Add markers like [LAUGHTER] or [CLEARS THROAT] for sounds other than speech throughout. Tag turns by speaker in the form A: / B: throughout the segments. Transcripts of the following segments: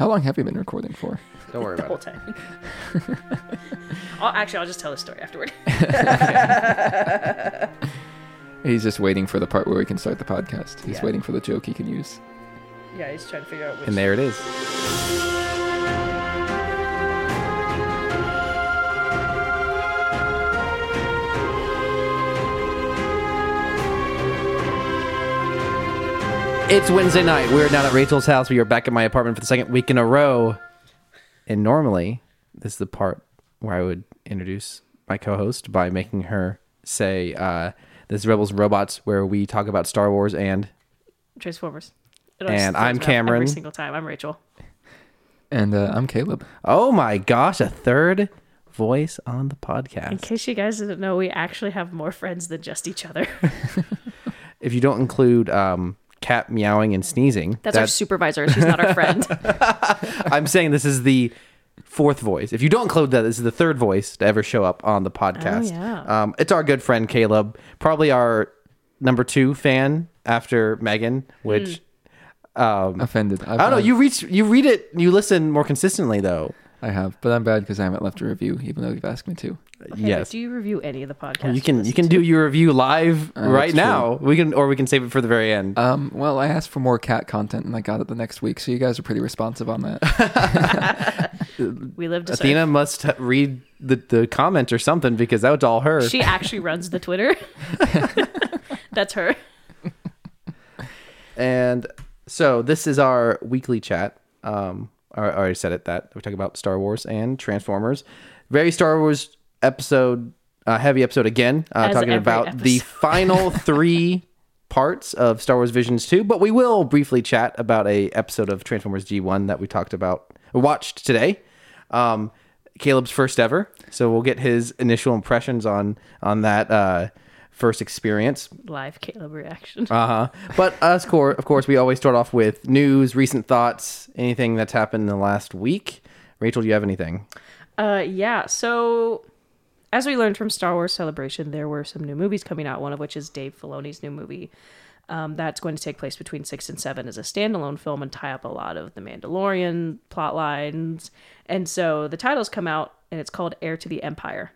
A: How long have you been recording for?
B: Don't worry
C: the whole
B: about it.
C: time. [LAUGHS] I'll, actually, I'll just tell the story afterward. [LAUGHS] [LAUGHS]
A: He's just waiting for the part where we can start the podcast. He's
C: Yeah.
A: waiting for the joke he can use.
C: yeah, he's trying to figure out which.
B: And there it is. It's Wednesday night. We're down at Rachel's house. We are back at my apartment for the second week in a row. And normally, this is the part where I would introduce my co host by making her say, uh, This is Rebels and Robots, where we talk about Star Wars and
C: Transformers. It always
B: And
C: throws
B: I'm
C: me off
B: Cameron.
C: Every single time. I'm Rachel.
A: And uh, I'm Caleb.
B: Oh my gosh, a third voice on the podcast.
C: In
B: podcast.
C: case you guys didn't know, we actually have more friends than just each other. [LAUGHS]
B: If you don't include um, cat meowing and sneezing,
C: That's our supervisor. She's not our friend. [LAUGHS]
B: I'm saying this is the fourth voice. If you don't include that, this is the third voice to ever show up on the oh, podcast.
C: yeah.
B: Um, it's our good friend Caleb, probably our number two fan after Megan, which hmm.
A: um, Offended. I've,
B: I don't know.
A: Uh,
B: you reach, you read it, you listen more consistently though.
A: I have, but I'm bad because I haven't left a review, even though you've asked me to.
C: Hey,
B: yes.
C: Do you review any of the podcasts?
B: You can you can
C: to?
B: do your review live
A: Uh,
B: right
A: that's
B: now. We can or we can save it for the very end.
A: Um, well, I asked for more cat content, and I got it the next week. So you guys are pretty responsive on that. [LAUGHS] [LAUGHS]
C: We live to
B: Athena
C: serve.
B: must read the, the comment or something because that was all her.
C: She actually runs the Twitter. [LAUGHS] That's her.
B: And so this is our weekly chat. Um, I I already said it that we talk about Star Wars and Transformers. Very Star Wars episode, uh, heavy episode again. Uh, talking about the [LAUGHS] final three parts of Star Wars Visions 2. But we will briefly chat about a episode of Transformers G1 that we talked about, watched today. Um, Caleb's first ever, so we'll get his initial impressions on on that uh, first experience.
C: Live Caleb reaction. [LAUGHS]
B: Uh huh. But us, cor- of course, we always start off with news, recent thoughts, anything that's happened in the last week. Rachel, do you have anything?
C: Uh, yeah. So, as we learned from Star Wars Celebration, there were some new movies coming out. One of which is Dave Filoni's new movie. Um, that's going to take place between six and seven as a standalone film and tie up a lot of the Mandalorian plot lines. And so the titles come out, and it's called Heir to the Empire.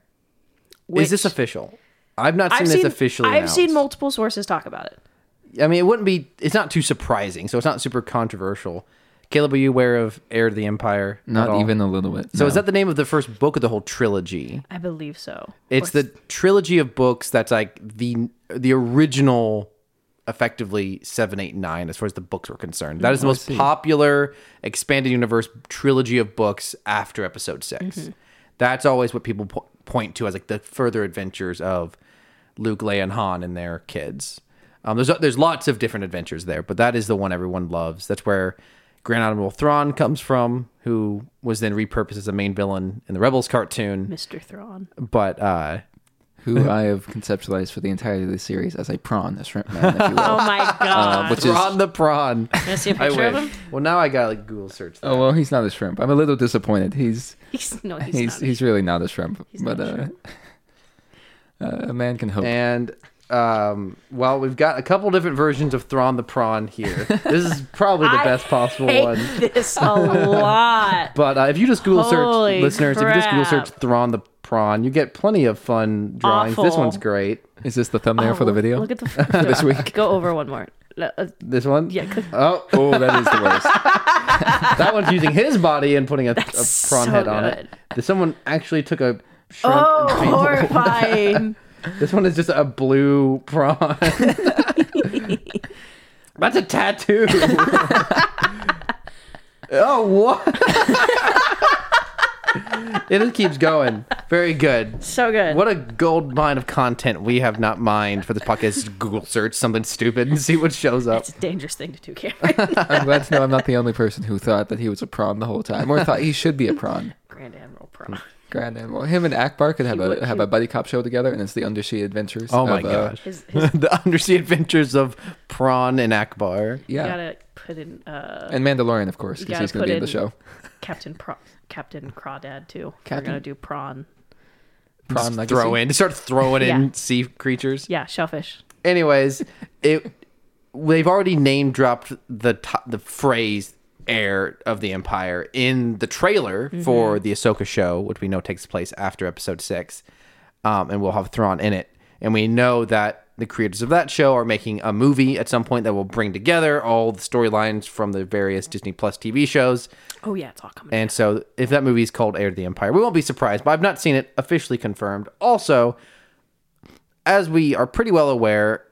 B: Is this official? I've not seen
C: I've
B: this
C: seen,
B: officially.
C: I've
B: announced.
C: seen multiple sources talk about it.
B: I mean, it wouldn't be. It's not too surprising, so it's not super controversial. Caleb, are you aware of Heir to the Empire? at
A: Not
B: all?
A: even a little bit.
B: So
A: no.
B: is that the name of the first book of the whole trilogy?
C: I believe so.
B: It's
C: Or-
B: the trilogy of books that's like the the original effectively 789 as far as the books were concerned that is the most popular expanded universe trilogy of books after episode 6 that's always what people po- point to as like the further adventures of luke leia and han and their kids um, there's there's lots of different adventures there but that is the one everyone loves that's where grand admiral thrawn comes from who was then repurposed as a main villain in the rebels cartoon
C: Mr. Thrawn.
B: but uh
A: who I have conceptualized for the entirety of the series as a prawn, a shrimp man, if you [LAUGHS] will.
C: Oh my god.
A: which is-
B: Thrawn the prawn.
C: Can I see a [LAUGHS]
B: I
C: picture of
B: wish.
C: him?
B: Well, now I got like Google search. That.
A: oh well, he's not a shrimp. I'm a little disappointed. He's
C: He's no, he's,
A: he's
C: not.
A: he's really not a shrimp.
C: He's
A: but
C: not a
A: uh,
C: shrimp. [LAUGHS]
A: uh, a man can hope.
B: And um, well, we've got a couple different versions of Thrawn the prawn here. This is probably the [LAUGHS]
C: I
B: best possible
C: hate
B: one.
C: this [LAUGHS] a lot.
B: But uh, if you just Google
C: Holy
B: search, listeners, if you just Google search Thrawn the prawn, you get plenty of fun drawings. This one's great.
A: Is this the thumbnail
C: Oh,
A: for the video?
C: Look at the [LAUGHS]
A: this week?
C: Go over one more. Uh,
B: This one,
C: yeah,
B: Oh,
A: Oh, that is the worst.
B: that one's using his body and putting a, a prawn
C: so
B: head on it.
C: good.
B: This someone actually took a shrimp.
C: Oh, horrifying!
B: This one is just a blue prawn. [LAUGHS] That's a tattoo. [LAUGHS] oh, what? it just keeps going. Very good.
C: so good.
B: What a gold mine of content we have not mined for this podcast. Google search something stupid and see what shows up.
C: It's a dangerous thing to do, Cameron. [LAUGHS]
A: I'm glad to know I'm not the only person who thought that he was a prawn the whole time, or thought he should be a prawn.
C: Grand Admiral Pro.
A: Grand Animal. Him and Ackbar could have
C: He
A: a
C: would-
A: have a buddy cop show together, and it's the Undersea Adventures.
B: Oh my
A: of, uh,
B: gosh.
C: His, [LAUGHS] his,
B: the undersea adventures of Prawn and Ackbar.
C: you
A: yeah,
C: gotta put in uh,
A: and Mandalorian, of course,
C: You
A: because
C: gotta
A: he's going to be in the show.
C: Captain Pro, Captain Crawdad too. We're gonna do prawn.
A: Prawn
B: Just
A: Legacy.
B: throw in, just start throwing in sea creatures.
C: Yeah, shellfish.
B: Anyways, it they've already name dropped the to- the phrase heir of the Empire in the trailer for the Ahsoka show, which we know takes place after Episode Six, um, and we'll have Thrawn in it. And we know that the creators of that show are making a movie at some point that will bring together all the storylines from the various Disney Plus TV shows.
C: Oh yeah, it's all coming.
B: And so, if that movie is called Heir to the Empire, we won't be surprised. But I've not seen it officially confirmed. Also, as we are pretty well aware,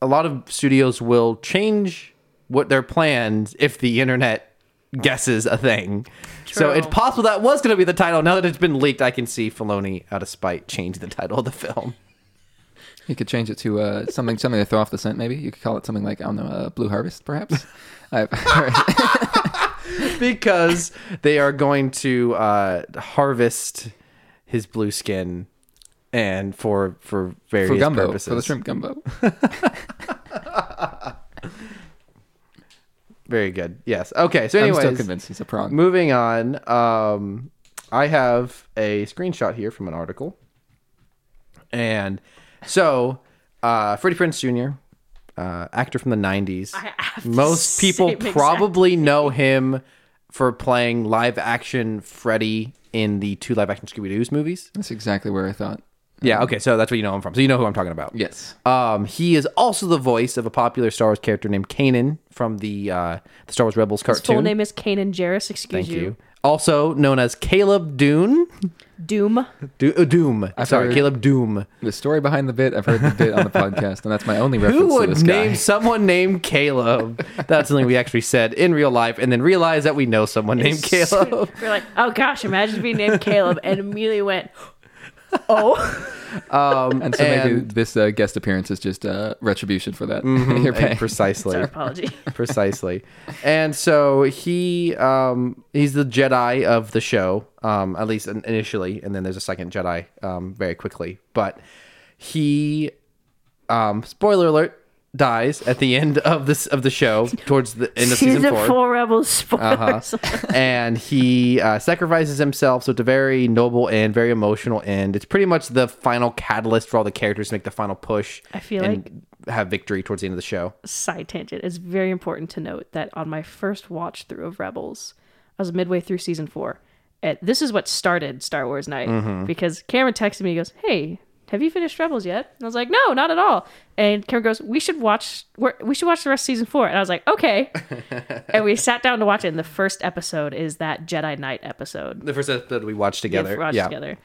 B: a lot of studios will change what their plans if the internet guesses a thing. So it's possible that was going to be the title. Now that it's been leaked, I can see Filoni, out of spite, change the title of the film.
A: You could change it to uh, something something to throw off the scent. Maybe you could call it something like I don't know, uh, Blue Harvest, perhaps. [LAUGHS] I've heard- [LAUGHS]
B: because they are going to uh, harvest his blue skin and for for various
A: for gumbo,
B: purposes.
A: for the shrimp gumbo. [LAUGHS]
B: Very good. Yes. Okay. So, anyways, I'm
A: still convinced he's a prawn.
B: moving on. Um, I have a screenshot here from an article, and so uh, Freddie Prinze Jr., uh, actor from the '90s.
C: I have the
B: Most people
C: same exact
B: probably know him for playing live action Freddy in the two live action Scooby Doo's movies.
A: That's exactly where I thought.
B: Yeah. Okay. So that's where you know him from. So you know who I'm talking about.
A: Yes.
B: Um, he is also the voice of a popular Star Wars character named Kanan from the uh, the Star Wars Rebels
C: His
B: cartoon.
C: full name is Kanan Jarrus. Excuse
B: Thank you. Also known as Caleb Dume.
C: Doom.
B: Do- uh, Doom. I've Sorry,
A: heard-
B: Caleb Doom.
A: The story behind the bit, I've heard the bit on the podcast, and that's my only reference to this guy.
B: Who
A: to
B: would
A: this
B: name
A: guy.
B: someone named Caleb? That's something we actually said in real life, and then realized that we know someone named Caleb. [LAUGHS]
C: We're like, oh gosh, imagine being named Caleb, and immediately went, [LAUGHS] oh.
B: Um,
A: And so maybe
B: and-
A: this uh, guest appearance is just uh, retribution for that. [LAUGHS]
B: Mhm,
A: You're paying.
B: precisely.
C: Sorry, apology. [LAUGHS]
B: precisely. And so he um he's the Jedi of the show, um at least in- initially, and then there's a second Jedi um very quickly. But he um spoiler alert dies at the end of this of the show towards the end of season,
C: Season
B: four.
C: four Rebels spoilers.
B: and he uh, sacrifices himself. So it's a very noble end, very emotional end. It's pretty much the final catalyst for all the characters to make the final push.
C: I feel
B: and have victory towards the end of the show.
C: Side tangent. It's very important to note that on my first watch through of Rebels, I was midway through season four. And this is what started Star Wars Night
B: Mm-hmm.
C: because Cameron texted me. He goes, "Hey, have you finished Rebels yet?" And I was like, "No, not at all." And Cameron goes, "We should watch. we're- We should watch the rest of season four. And I was like, "Okay." [LAUGHS] and we sat down to watch it. And the first episode is that Jedi Knight episode.
B: The first episode we watched
C: We
B: together.
C: watched
B: yeah.
C: together.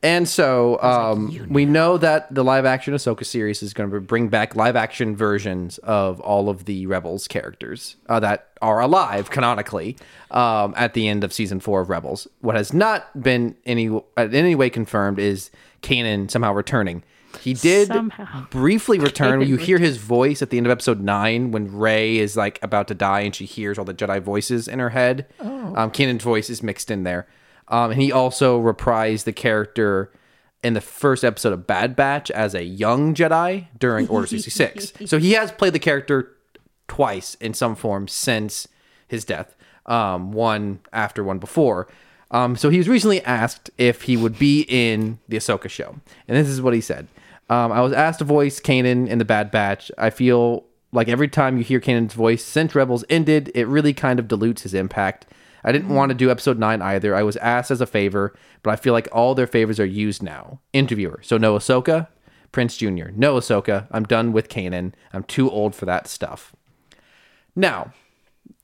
B: And so um, we know that the live action Ahsoka series is going to bring back live action versions of all of the Rebels characters uh, that are alive canonically um, at the end of season four of Rebels. What has not been any uh, in any way confirmed is Kanan somehow returning. He did
C: Somehow.
B: briefly [LAUGHS] return. You hear his voice at the end of episode nine when Rey is like about to die and she hears all the Jedi voices in her head.
C: Oh.
B: Um, Kanan's voice is mixed in there. Um, and he also reprised the character in the first episode of Bad Batch as a young Jedi during Order [LAUGHS] 66. so he has played the character twice in some form since his death. Um, one after, one before. Um, so he was recently asked if he would be in the Ahsoka show, and this is what he said: um, "I was asked to voice Kanan in the Bad Batch. I feel like every time you hear Kanan's voice since Rebels ended, it really kind of dilutes his impact. I didn't want to do Episode Nine either. I was asked as a favor, but I feel like all their favors are used now. Interviewer: So no Ahsoka, Prinze Jr. No Ahsoka. I'm done with Kanan. I'm too old for that stuff. Now,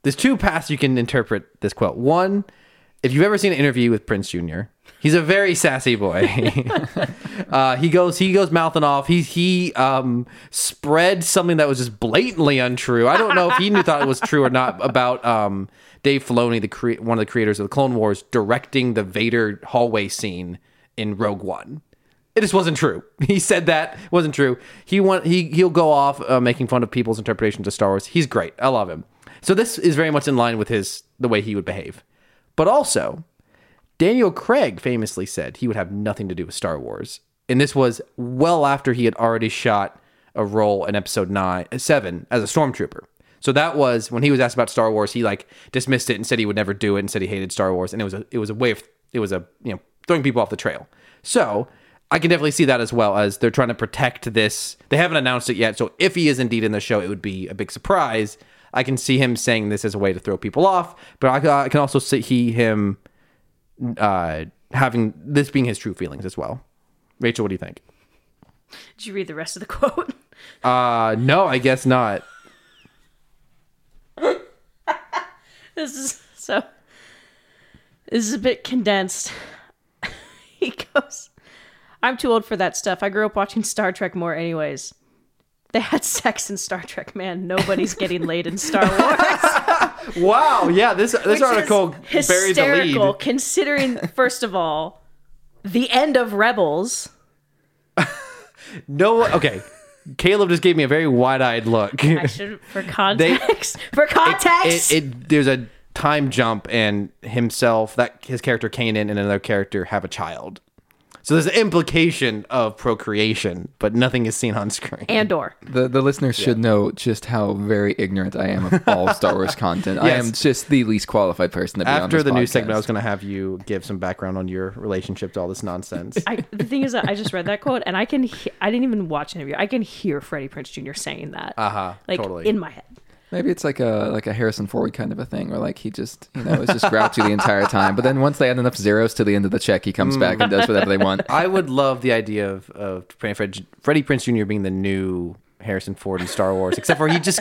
B: there's two paths you can interpret this quote. One, if you've ever seen an interview with Prinze Jr., he's a very sassy boy. [LAUGHS] uh, he goes he goes mouthing off. He he um, spread something that was just blatantly untrue. I don't know if he knew thought it was true or not about um, Dave Filoni, the cre- one of the creators of the Clone Wars, directing the Vader hallway scene in Rogue One. It just wasn't true. [LAUGHS] He said that wasn't true. He want he he'll go off uh, making fun of people's interpretations of Star Wars. He's great. I love him. So this is very much in line with his the way he would behave. But also, Daniel Craig famously said he would have nothing to do with Star Wars, and this was well after he had already shot a role in Episode nine, seven as a stormtrooper. So that was when he was asked about Star Wars. He like dismissed it and said he would never do it, and said he hated Star Wars, and it was a it was a way of it was a you know throwing people off the trail. So I can definitely see that as well as they're trying to protect this. They haven't announced it yet, so if he is indeed in the show, it would be a big surprise. I can see him saying this as a way to throw people off, but I, I can also see him uh, having this being his true feelings as well. Rachel, what do you think?
C: Did you read the rest of the [LAUGHS] quote?
B: Uh, no, I guess not. [LAUGHS]
C: This is so. This is a bit condensed. [LAUGHS] he goes, I'm too old for that stuff. I grew up watching Star Trek more, anyways. They had sex in Star Trek, man. Nobody's getting laid in Star Wars. [LAUGHS]
B: Wow, yeah, this this
C: Which
B: article
C: is
B: buries the
C: hysterical,
B: lead.
C: considering, first of all, the end of Rebels. [LAUGHS]
B: No, okay. Caleb just gave me a very wide-eyed look.
C: I should, for [LAUGHS] context, for context.
B: it, it there's a time jump and himself that his character Kanan and another character have a child. So there's an implication of procreation, but nothing is seen on screen.
C: Andor.
A: The the listeners should know just how very ignorant I am of all [LAUGHS] Star Wars content. I
B: Yes.
A: am just the least qualified person to be on
B: After
A: this
B: the new segment, I was going to have you give some background on your relationship to all this nonsense.
C: I, the thing is that I just read that quote and I can he- I didn't even watch an interview. I can hear Freddie Prinze Jr. saying that.
B: Uh-huh,
C: Like
B: totally.
C: in my head.
A: Maybe it's like a like a Harrison Ford kind of a thing, where like he just you know is just grouchy the entire time, but then once they add enough zeros to the end of the check, he comes back and does whatever they want. [LAUGHS]
B: I would love the idea of of Fred, Freddie Prinze Jr. being the new Harrison Ford in Star Wars, except for he just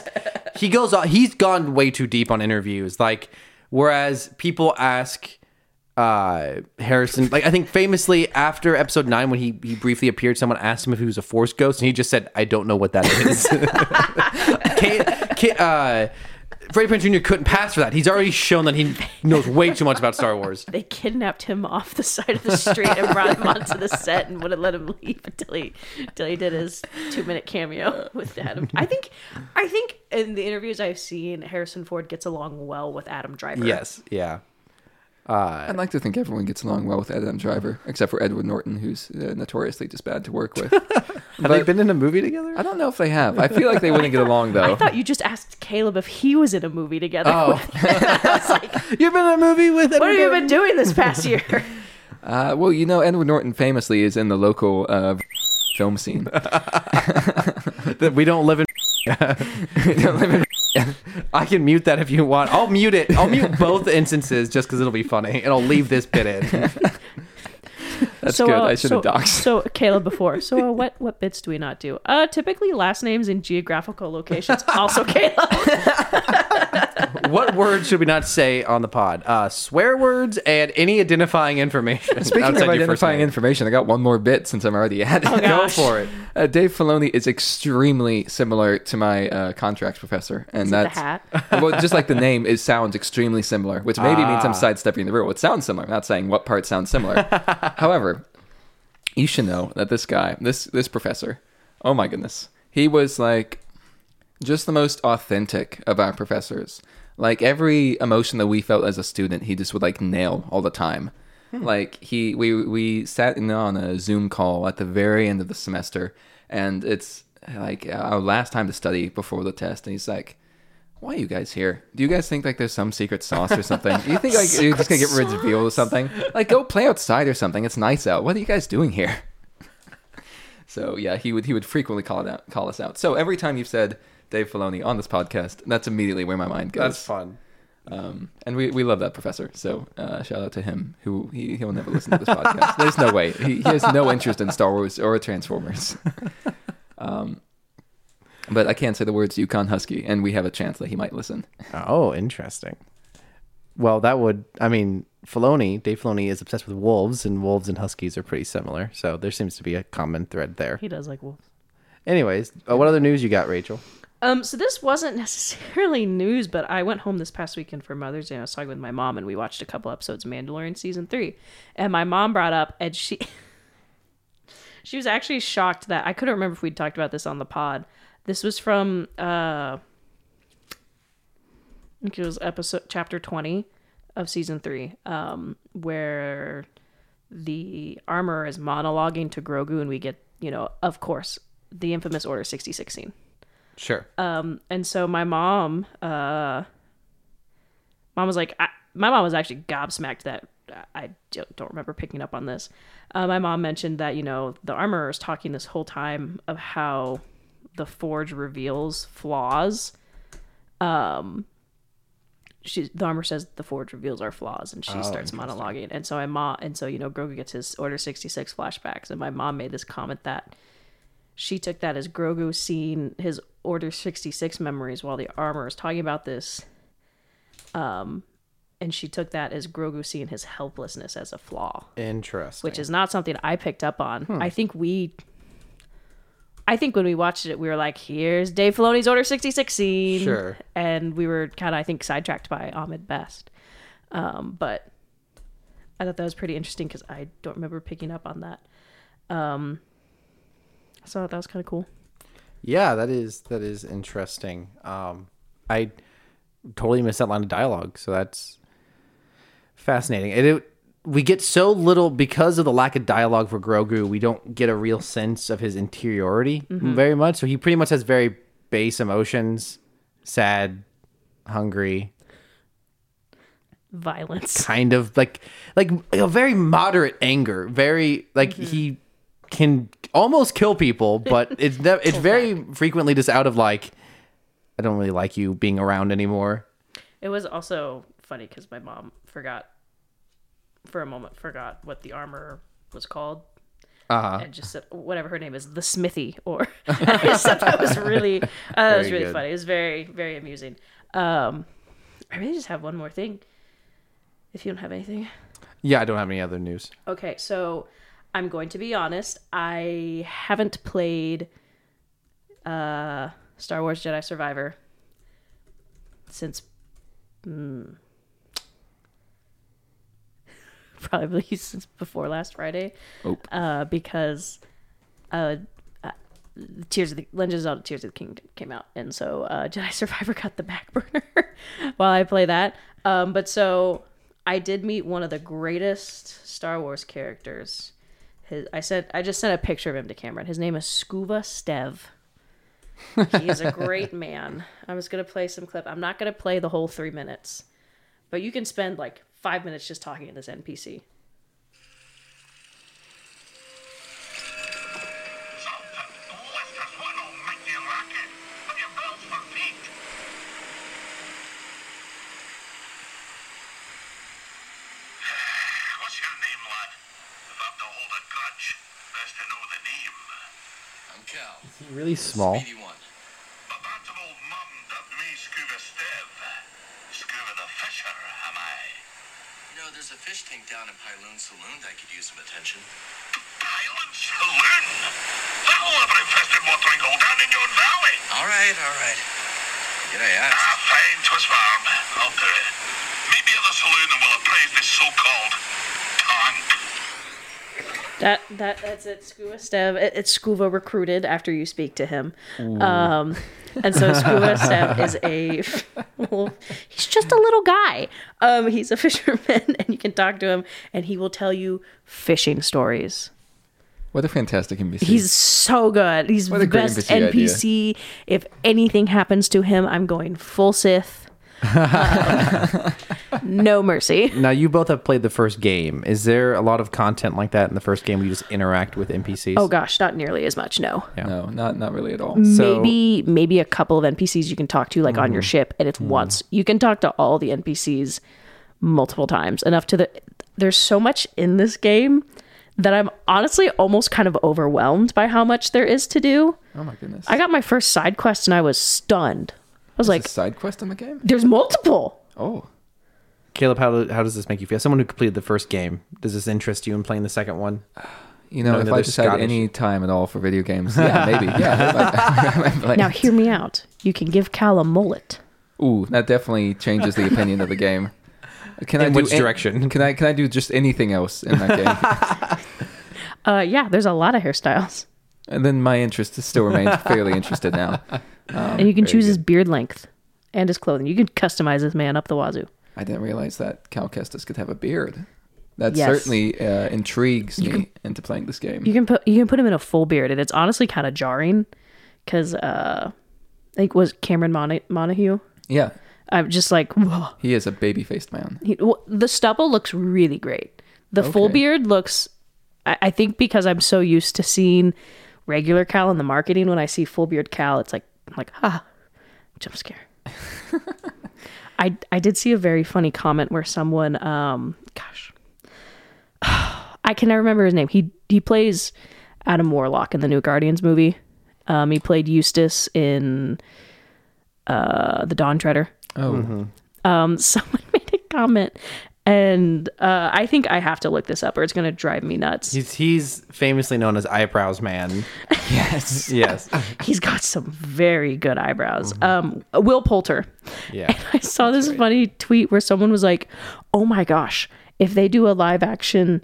B: he goes on. He's gone way too deep on interviews. Like whereas people ask uh Harrison, like I think famously after Episode Nine when he he briefly appeared, someone asked him if he was a Force ghost, and he just said, "I don't know what that is." [LAUGHS] [LAUGHS] Can't, can't, uh, Freddie Prinze Jr. couldn't pass for that. He's already shown that he knows way too much about Star Wars.
C: They kidnapped him off the side of the street and brought him onto the set and wouldn't let him leave until he until he did his two minute cameo with Adam. I think I think in the interviews I've seen, Harrison Ford gets along well with Adam Driver.
B: Yes, yeah.
A: I'd like to think everyone gets along well with Adam Driver, except for Edward Norton, who's uh, notoriously just bad to work with. [LAUGHS]
B: Have they been in a movie together?
A: I don't know if they have. I feel like they wouldn't get along [LAUGHS] though.
C: I thought you just asked Caleb if he was in a movie together.
B: Oh. [LAUGHS]
C: Like,
B: You've been in a movie with
C: what have you been doing this past year?
A: Uh, well, you know, Edward Norton famously is in the local uh, film scene.
B: that we don't live in.
A: We don't live in- [LAUGHS]
B: I can mute that if you want. I'll mute it. I'll mute both instances just because it'll be funny, and I'll leave this bit in. [LAUGHS]
A: That's
C: so,
A: good.
C: uh,
A: I should have
C: so,
A: doxed.
C: So Caleb before. So uh, what what bits do we not do? Uh, typically last names and geographical locations. Also Caleb. [LAUGHS]
B: what words should we not say on the pod? Uh, swear words and any identifying information.
A: Speaking of identifying information, I got one more bit since I'm already at it.
C: Oh,
B: go for it.
A: Uh, Dave Filoni is extremely similar to my uh, contracts professor, and
C: Is it the
A: that's
C: hat? [LAUGHS]
A: well, just like the name it sounds extremely similar, which maybe means I'm
B: Ah.
A: sidestepping the rule. It sounds similar. I'm not saying what part sounds similar. [LAUGHS] However, you should know that this guy, this this professor, oh my goodness, he was like just the most authentic of our professors. Like every emotion that we felt as a student, he just would like nail all the time. Hmm. Like he, we we sat in on a Zoom call at the very end of the semester, and it's like our last time to study before the test, and he's like, "Why are you guys here? Do you guys think like there's some secret sauce or something? Do you think like you're just gonna get rid of reveal or something? Like go play outside or something. It's nice out. What are you guys doing here?" [LAUGHS] So yeah, he would he would frequently call it out, call us out. So every time you've said Dave Filoni on this podcast, And that's immediately where my mind goes.
B: That's fun.
A: Um, and we, we love that professor. So uh, shout out to him. Who he he'll never listen to this podcast. There's no way he, he has no interest in Star Wars or Transformers. [LAUGHS] um, but I can't say the words UConn Husky, and we have a chance that he might listen.
B: Oh, interesting. Well, that would. I mean, Filoni, Dave Filoni, is obsessed with wolves, and wolves and huskies are pretty similar. So there seems to be a common thread there.
C: He does like wolves.
B: Anyways, uh, what other news you got, Rachel?
C: Um, so this wasn't [LAUGHS] necessarily news, but I went home this past weekend for Mother's Day. and I was talking with my mom, and we watched a couple episodes of Mandalorian season three. And my mom brought up, and she [LAUGHS] she was actually shocked that I couldn't remember if we'd talked about this on the pod. This was from uh, I think it was episode chapter twenty of season three, um, where the Armorer is monologuing to Grogu, and we get you know, of course, the infamous Order sixty six scene.
B: Sure.
C: Um, and so my mom, uh, mom was like, I, my mom was actually gobsmacked that I don't don't remember picking up on this. Uh, my mom mentioned that you know the armorer is talking this whole time of how the forge reveals flaws Um, she the Armorer says the forge reveals our flaws and she starts monologuing and so my mom and so you know grogu gets his order 66 flashbacks and my mom made this comment that she took that as grogu seeing his order 66 memories while the Armorer is talking about this um and she took that as grogu seeing his helplessness as a flaw
B: Interesting.
C: which is not something i picked up on i think we I think when we watched it, we were like, "Here's Dave Filoni's Order 66 scene,"
B: Sure.
C: and we were kind of, I think, sidetracked by Ahmed Best. Um, but I thought that was pretty interesting because I don't remember picking up on that. Um, so that was kind of cool.
B: Yeah, that is that is interesting. Um, I totally missed that line of dialogue, so that's fascinating. And it, we get so little because of the lack of dialogue for Grogu. We don't get a real sense of his interiority very much. So he pretty much has very base emotions: sad, hungry,
C: Violence.
B: kind of like like a very moderate anger. Very like he can almost kill people, but [LAUGHS] it's ne- it's very frequently just out of like I don't really like you being around anymore.
C: It was also funny because my mom forgot for a moment forgot what the Armorer was called.
B: Uh-huh.
C: And just said whatever her name is, the Smithy, or [LAUGHS] I thought that was really uh, that was really
B: good.
C: funny. It was very very amusing. Um, I really just have one more thing. If you don't have anything,
B: Yeah, I don't have any other news.
C: Okay, so I'm going to be honest. I haven't played uh, Star Wars Jedi Survivor since mm, [LAUGHS] probably since before last Friday,
A: Oh.
C: uh, because uh, uh, Tears of the Legend of Tears of the Kingdom came out, and so uh, [LAUGHS] Jedi Survivor got the back burner [LAUGHS] while I play that. Um, but so I did meet one of the greatest Star Wars characters. His, I said I just sent a picture of him to Cameron. His name is Skoova Stev. He is a great [LAUGHS] man. I was gonna play some clip. I'm not gonna play the whole three minutes, but you can spend like five minutes just talking to this NPC.
D: What's your name, lad? If I'm to hold a grudge, best to know the name.
E: I'm Cal.
B: Really small.
E: Speedy one.
D: My bantam old mum dubbed me Skoova Stev. Skoova the Fisher, am I?
E: You know, there's a fish tank down in Pyloon Saloon that could use some attention.
D: Island Saloon? That'll have infested watering hole down in your valley.
E: All right, all right. Did I?
D: Ah, fine, twas farm. I'll do it. Meet me at the saloon and we'll appraise this so-called tank.
C: That that that's it. Skoova Stev. It, it's Skoova recruited after you speak to him. Um, and so Skoova [LAUGHS] Stev is a. [LAUGHS] well, he's just a little guy. Um, he's a [LAUGHS] fisherman, and you can talk to him, and he will tell you fishing stories.
A: What a fantastic NPC.
C: He's so good. He's the best
A: NPC.
C: NPC. If anything happens to him, I'm going full Sith. [LAUGHS] No mercy.
B: Now you both have played the first game. Is there a lot of content like that in the first game where you just interact with NPCs?
C: Oh gosh, not nearly as much. No.
A: no, not not really at all.
B: So-
C: maybe maybe a couple of NPCs you can talk to like on
B: Mm-hmm.
C: your ship and it's once. You can talk to all the NPCs multiple times. Enough to the there's so much in this game that I'm honestly almost kind of overwhelmed by how much there is to do.
A: Oh my goodness.
C: I got my first side quest and I was stunned. I was
A: Like
C: like,
A: a side quest in the game.
C: there's multiple.
A: Oh,
B: Caleb, how, how does this make you feel? Someone who completed the first game, does this interest you in playing the second one?
A: you know,
B: Knowing
A: if
B: that
A: I
B: they're
A: just had
B: Scottish.
A: any time at all for video games, yeah, maybe, [LAUGHS] yeah. I'd [LAUGHS]
C: Now hear me out. You can give Cal a mullet.
A: Ooh, that definitely changes the opinion of the game. Can I do
B: which
A: an-
B: direction?
A: Can I can I do just anything else in that game? [LAUGHS]
C: Uh yeah, there's a lot of hairstyles.
A: And then my interest still remains fairly interested now. [LAUGHS]
C: and you can choose his beard length and his clothing. You can customize this man up the wazoo.
A: I didn't realize that Cal Kestis could have a beard. That
C: Yes.
A: certainly uh, intrigues me into playing this game.
C: You can put you can put him in a full beard, and it's honestly kind of jarring because uh, I think it was Cameron Mon- Monaghan.
A: yeah,
C: I'm just like, [LAUGHS] whoa.
A: he is a baby faced man.
C: He, w- the stubble looks really great. The full beard looks. I, I think because I'm so used to seeing regular Cal in the marketing, when I see full beard Cal, it's like I'm like ah, jump scare. [LAUGHS] I I did see a very funny comment where someone um gosh [SIGHS] I can never remember his name. He he plays Adam Warlock in the new Guardians movie. Um he played Eustace in uh the Dawn Treader.
A: Oh,
C: Um [LAUGHS] someone made a comment and uh I think I have to look this up or it's going to drive me nuts.
B: He's he's famously known as eyebrows man. [LAUGHS]
A: yes.
B: Yes.
C: He's got some very good eyebrows. Um Will Poulter.
B: Yeah.
C: I saw this funny tweet where someone was like, "Oh my gosh, if they do a live action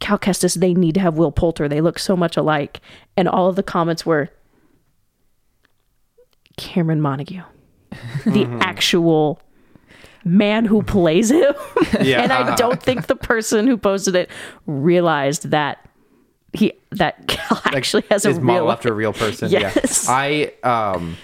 C: Cal Kestis, they need to have Will Poulter. They look so much alike." And all of the comments were Cameron Monaghan, the actual man who plays him.
B: Yeah.
C: and I don't think the person who posted it realized that he that [LAUGHS] Cal actually has a
B: His model
C: real
B: after a real person.
C: Yes.
B: Yeah. I um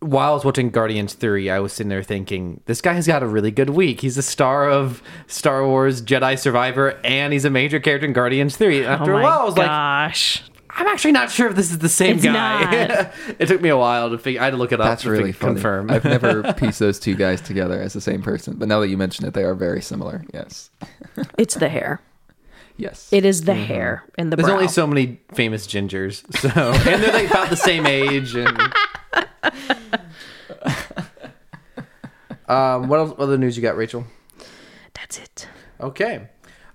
B: while I was watching Guardians 3, I was sitting there thinking, this guy has got a really good week. He's a star of Star Wars Jedi Survivor, and he's a major character in Guardians 3. And
C: Oh
B: after
C: my
B: a while, I was like,
C: gosh.
B: I'm actually not sure if this is the same
C: It's
B: guy.
C: not. [LAUGHS]
B: it took me a while to figure. I had to look it up.
A: That's really
B: fig-
A: funny.
B: confirm.
A: I've never [LAUGHS] pieced those two guys together as the same person, but now that you mention it, they are very similar. Yes. [LAUGHS]
C: It's the hair.
A: Yes.
C: It is the hair and the
B: There's
C: brow.
B: only so many famous gingers, so and they're like about the same age. And um, what else? What other news you got, Rachel?
C: That's it.
B: Okay.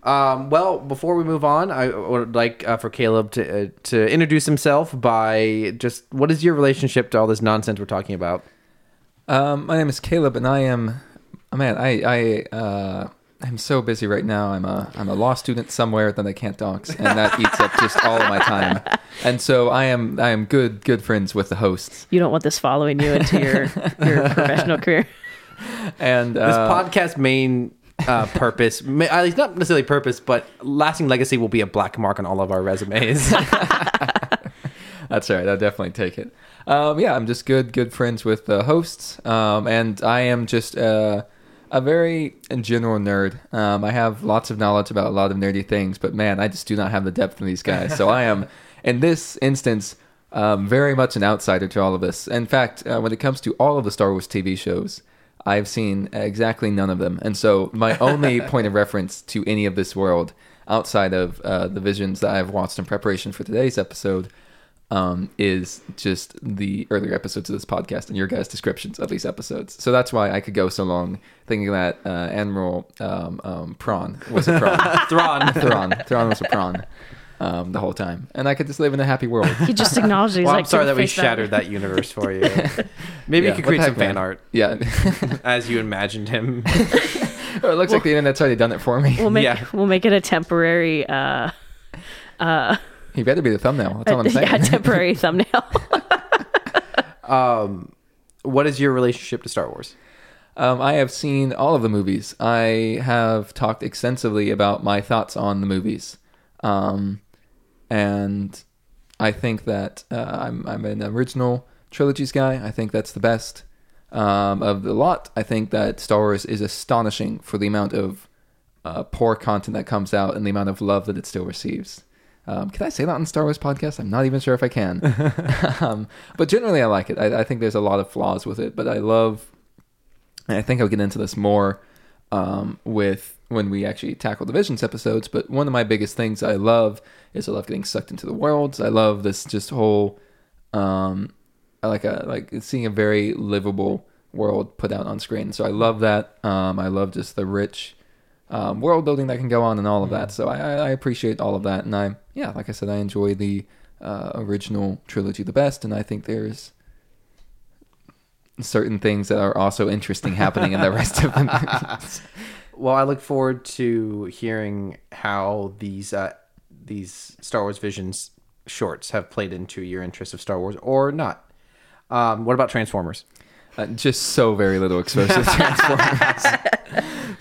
B: Um, well, before we move on, I would like uh, for Caleb to uh, to introduce himself by just what is your relationship to all this nonsense we're talking about?
A: Um, my name is Caleb, and I am, oh, man, I, I, uh, I'm so busy right now. I'm a, I'm a law student somewhere that I can't dox, and that [LAUGHS] eats up just all of my time. And so I am, I am good, good friends with the hosts.
C: You don't want this following you into your your [LAUGHS] professional career.
A: And
B: This
A: uh,
B: podcast main uh, purpose, at least not necessarily purpose, but lasting legacy will be a black mark on all of our resumes. [LAUGHS] [LAUGHS]
A: That's right. I'll definitely take it. Um, yeah, I'm just good, good friends with the hosts, um, and I am just uh, a very general nerd. Um, I have lots of knowledge about a lot of nerdy things, but man, I just do not have the depth in these guys. So I am, [LAUGHS] in this instance, um, very much an outsider to all of this. In fact, uh, when it comes to all of the Star Wars TV shows, I've seen exactly none of them, and so my [LAUGHS] only point of reference to any of this world outside of uh, the visions that I've watched in preparation for today's episode um, is just the earlier episodes of this podcast and your guys' descriptions of these episodes. So that's why I could go so long thinking that uh, Admiral um, um, Prawn was a prawn. [LAUGHS]
B: Thrawn.
A: Thrawn. Thrawn was a prawn um, the whole time. And I could just live in a happy world.
C: He just acknowledges.
B: Well,
C: like,
B: I'm sorry that we shattered that universe for you. [LAUGHS] Maybe
A: Yeah,
B: you could create some fan
A: man?
B: art
A: Yeah. [LAUGHS]
B: as you imagined him. [LAUGHS]
A: it looks like the internet's already done it for me.
C: We'll make
B: Yeah.
C: we'll make it a temporary uh
A: He better be the thumbnail. That's all I'm saying.
C: yeah, temporary thumbnail.
B: what is your relationship to Star Wars?
A: Um, I have seen all of the movies. I have talked extensively about my thoughts on the movies, um, and I think that uh, I'm I'm an original trilogies guy. I think that's the best um, of the lot. I think that Star Wars is astonishing for the amount of uh, poor content that comes out and the amount of love that it still receives. Um, can I say that on Star Wars podcast? I'm not even sure if I can. [LAUGHS] um, but generally, I like it. I, I think there's a lot of flaws with it, but I love and I think I'll get into this more um, with when we actually tackle the visions episodes. But one of my biggest things I love is I love getting sucked into the worlds. I love this just whole um, I like a like seeing a very livable world put out on screen. So I love that. Um, I love just the rich um, world building that can go on and all of that. So I, I appreciate all of that, and I yeah, like I said, I enjoy the uh, original trilogy the best, and I think there's certain things that are also interesting happening in the rest of them. [LAUGHS]
B: Well, I look forward to hearing how these uh, these Star Wars Visions shorts have played into your interest of Star Wars or not. Um, what about Transformers?
A: uh, just so very little exposure to [LAUGHS] Transformers.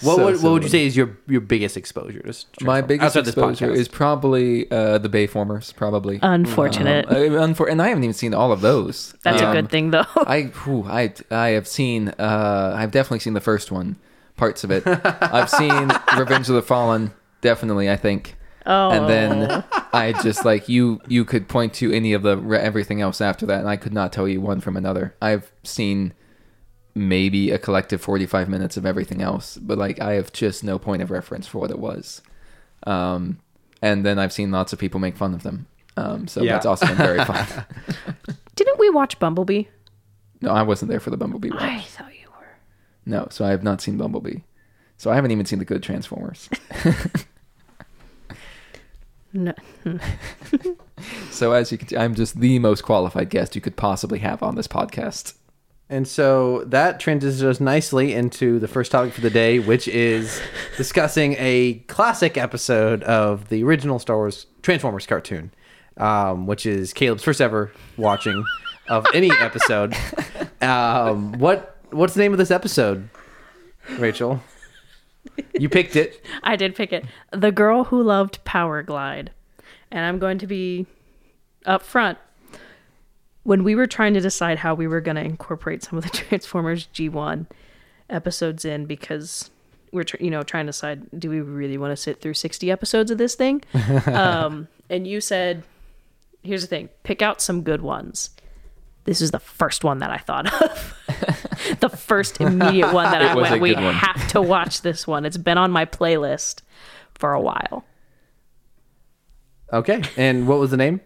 B: What
A: So,
B: would
A: so
B: what would you say is your your biggest exposure to s-
A: My biggest
B: Outside
A: exposure is probably uh, the Bayformers, probably. [LAUGHS]
C: Unfortunate.
A: Um, uh, unfor- and I haven't even seen all of those.
C: That's a
A: Um,
C: good thing though. [LAUGHS]
A: I, whew, I, I have seen. Uh, I've definitely seen the first one, parts of it. I've seen Revenge of the Fallen, definitely. I think.
C: Oh.
A: And then [LAUGHS] I just like you. You could point to any of the re- everything else after that, and I could not tell you one from another. I've seen maybe a collective 45 minutes of everything else, but like I have just no point of reference for what it was. Um, and then I've seen lots of people make fun of them. Um, so
B: Yeah.
A: that's also been very fun. [LAUGHS] [LAUGHS]
C: Didn't we watch Bumblebee?
A: no, I wasn't there for the Bumblebee watch.
C: I thought you were.
A: No, so I have not seen Bumblebee. So I haven't even seen the good Transformers.
C: No. [LAUGHS]
A: so as you can, I'm just the most qualified guest you could possibly have on this podcast.
B: And so that transitions us nicely into the first topic for the day, which is [LAUGHS] discussing a classic episode of the original Star Wars Transformers cartoon, um, which is Caleb's first ever watching of any episode. [LAUGHS] Um, what what's the name of this episode, Rachel? You picked it. [LAUGHS]
C: I did pick it. The girl who loved Powerglide. And I'm going to be up front. When we were trying to decide how we were going to incorporate some of the [LAUGHS] Transformers G1 episodes in, because we're you know trying to decide do we really want to sit through 60 episodes of this thing? [LAUGHS] um, and you said, "Here's the thing: pick out some good ones." This is the first one that I thought of. The first immediate one that [LAUGHS] I went, we
A: one."
C: have to watch this one. It's been on my playlist for a while.
B: Okay. And what was the name?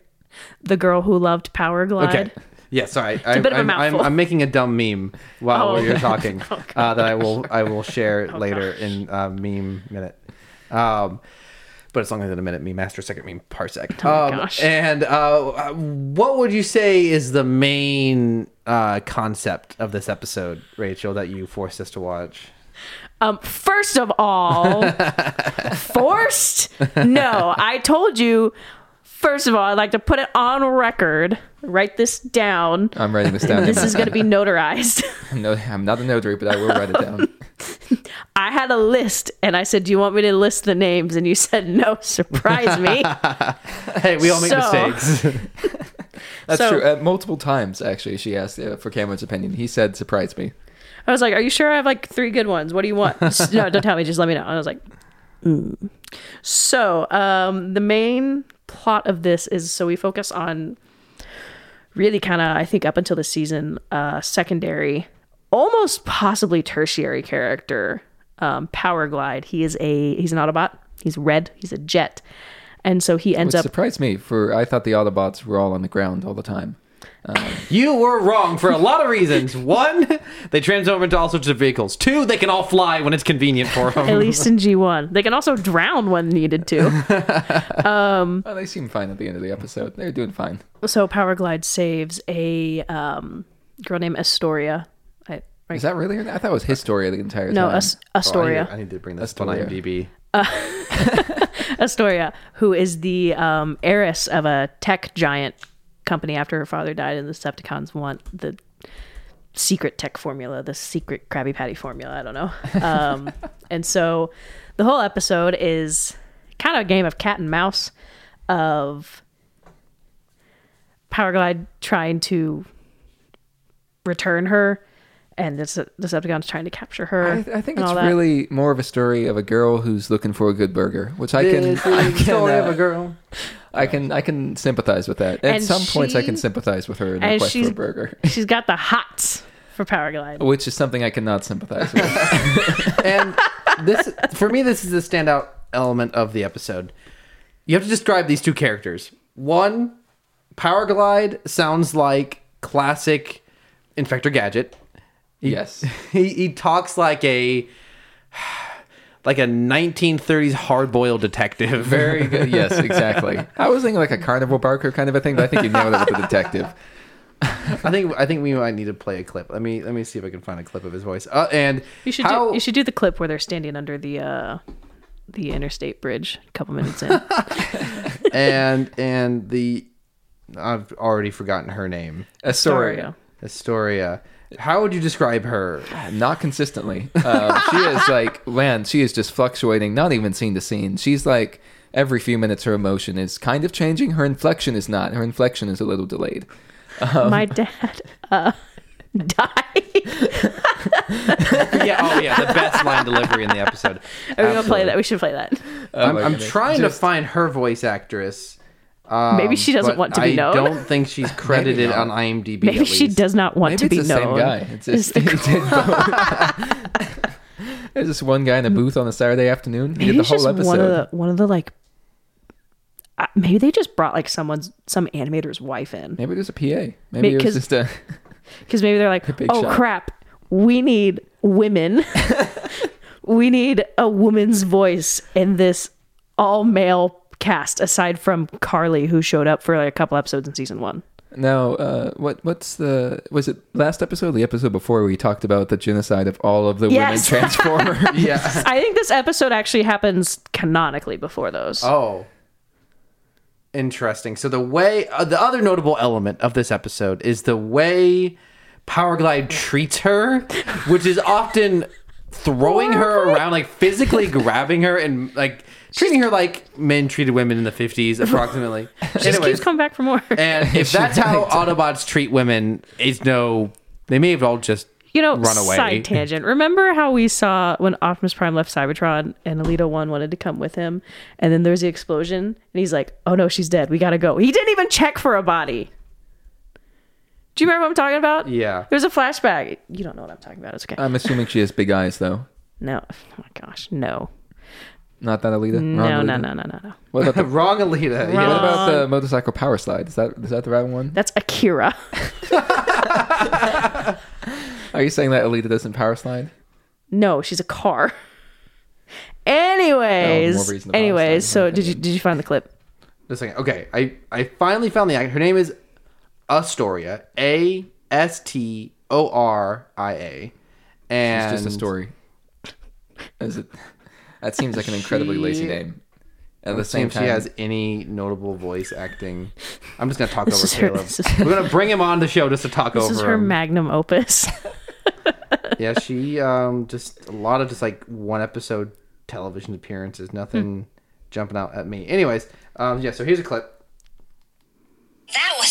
C: The girl who loved Powerglide.
B: Okay. Yeah, sorry. I,
C: a bit of a
B: I'm, I'm, making a dumb meme while
C: Oh.
B: you're talking [LAUGHS]
C: Oh,
B: uh, that I will I will share later in uh, meme minute. Um, but it's longer than a minute. Meme master second meme parsec.
C: Oh,
B: um,
C: gosh.
B: And uh, what would you say is the main uh, concept of this episode, Rachel, that you forced us to watch?
C: Um, first of all, [LAUGHS] forced? No, I told you. First of all, I'd like to put it on record. Write this down.
A: I'm writing this down.
C: This is going to be [LAUGHS] notarized.
A: no, I'm not a notary, but I will write it down. [LAUGHS]
C: I had a list, and I said, "Do you want me to list the names?" And you said, "No." Surprise me. [LAUGHS]
B: Hey, we all make
C: So-
B: mistakes.
A: That's
C: So-
A: true. Uh, multiple times, actually, she asked uh, for Cameron's opinion. He said, "Surprise me."
C: I was like, "Are you sure I have like three good ones? What do you want?" No, don't tell me. Just let me know. I was like, mm. "So, um, the main plot of this is so we focus on really kind of, I think, up until the season, uh, secondary, almost possibly tertiary character, um, Powerglide. He is a he's an Autobot. He's red. He's a jet, and so he ends
A: Which
C: up
A: surprised me. For I thought the Autobots were all on the ground all the time.
B: You were wrong for a lot of reasons. One, they transform into all sorts of vehicles. Two, they can all fly when it's convenient for [LAUGHS] them.
C: at least in G one. They can also drown when needed to. [LAUGHS]
A: Oh, they seem fine at the end of the episode. They're doing fine.
C: so Powerglide saves a um, girl named Astoria. I, right?
A: Is that really? her- I thought it was his story the entire
C: no,
A: time.
C: As-
B: Oh, I,
C: Astoria.
B: need, I need to bring this on
A: Astoria.
B: IMDb. [LAUGHS]
C: Astoria, who is the um, heiress of a tech giant company after her father died, and the Decepticons want the secret tech formula, the secret Krabby Patty formula. I don't know. [LAUGHS] Um, and so the whole episode is kind of a game of cat and mouse of Powerglide trying to return her. And the Dece- Decepticons trying to capture her.
A: I, I think
C: and
A: it's
C: all that.
A: really more of a story of a girl who's looking for a good burger, which I can,
B: This [LAUGHS]
A: I
B: is
A: can,
B: story of
A: uh,
B: a girl.
A: I can, I can sympathize with that. At
C: And
A: some points, I can sympathize with her in
C: and
A: the quest for
C: she's-
A: a burger, [LAUGHS]
C: She's got the hots for Powerglide.
A: which is something I cannot sympathize with. [LAUGHS]
B: and this, for me, this is the standout element of the episode. You have to describe these two characters. One, Powerglide sounds like classic Inspector Gadget.
A: Yes, [LAUGHS]
B: He he talks like a like a 1930s hard-boiled detective. [LAUGHS]
A: very good. Yes, exactly. [LAUGHS] I was thinking like a carnival barker kind of a thing, but I think you nailed it with the detective.
B: I think I think we might need to play a clip. Let me let me see if I can find a clip of his voice. Uh, and
C: You should
B: how,
C: do, you should do the clip where they're standing under the uh the interstate bridge a couple minutes in.
B: and and the I've already forgotten her name.
A: Astoria.
B: Astoria. How would you describe her?
A: Not consistently. Um, she is like, man, she is just fluctuating, not even scene to scene. She's like, every few minutes, her emotion is kind of changing. Her inflection is not. Her inflection is a little delayed.
C: My dad uh [LAUGHS] died.
B: yeah, oh yeah, the best line delivery in the episode.
C: Are [LAUGHS] we gonna play that? We should play that.
A: Oh
B: I'm, I'm trying
A: Just-
B: to find her voice actress.
C: Maybe she doesn't want to be known.
B: I don't think she's credited on IMDb.
C: Maybe
B: at
C: she does not want
A: Maybe
C: to
A: it's
C: be
A: the
C: known.
A: same guy. It's
C: Is
A: just,
C: the-
A: he did both. There's this one guy in a booth on a Saturday afternoon. He
C: Maybe
A: did the
C: it's
A: whole
C: just
A: episode.
C: one of the one of the like. Uh, maybe they just brought like someone's some animator's wife in
A: Maybe it was a PA. Maybe it was
C: Because-
A: just a. [LAUGHS] [LAUGHS]
C: because maybe they're like,
A: big
C: oh
A: shot.
C: crap, we need women. [LAUGHS] we need a woman's voice in this all male cast aside from Carly who showed up for like a couple episodes in season one.
A: Now, uh, what what's the was it last episode? The episode before we talked about the genocide of all of the
C: Yes.
A: women Transformers. [LAUGHS] [LAUGHS]
B: Yeah.
C: I think this episode actually happens canonically before those.
B: Oh. Interesting. So the way uh, the other notable element of this episode is the way Powerglide treats her, which is often throwing her [LAUGHS] around, like physically grabbing her and like treating her like men treated women in the fifties, approximately. [LAUGHS]
C: she
B: Anyways,
C: keeps coming back for more.
B: and if [LAUGHS] that's how Autobots treat women, it's no. They may have all just
C: You know,
B: run away.
C: side tangent. Remember how we saw when Optimus Prime left Cybertron and Elita 1 wanted to come with him? And then there's the explosion, and he's like, oh no, she's dead. We gotta go. He didn't even check for a body. Do you remember what I'm talking about?
B: Yeah.
C: There's a flashback. You don't know what I'm talking about. It's okay.
A: I'm assuming she has big eyes, though.
C: no. Oh my gosh. No.
A: Not that Alita. Wrong
C: No, no,
A: Alita?
C: no, no, no, no.
A: What about the, [LAUGHS]
B: wrong Alita.
A: what
B: Yeah.
A: about the motorcycle power slide? Is that is that the right one?
C: That's Akira. [LAUGHS] [LAUGHS]
A: Are you saying that Alita doesn't power slide?
C: no, she's a car. Anyways.
B: Oh,
A: more reason to
C: anyways,
A: apologize,
C: so
A: in
C: did you did you find the clip?
B: Just a second. Okay, I I finally found the actor. Her name is Astoria. A S T O R I A. And
A: It's just a story. Is it? That seems like an incredibly lazy name. At
B: The
A: the
B: same
A: same
B: she has any notable voice acting. I'm just gonna talk [LAUGHS]
C: This
B: over
C: is her-
B: Caleb.
C: is-
B: We're gonna bring him on the show just to talk
C: This
B: over
C: is her
B: him.
C: magnum opus. [LAUGHS] [LAUGHS]
B: yeah, she um just a lot of just like one episode television appearances. Nothing jumping out at me. Anyways, um yeah. So here's a clip.
F: That was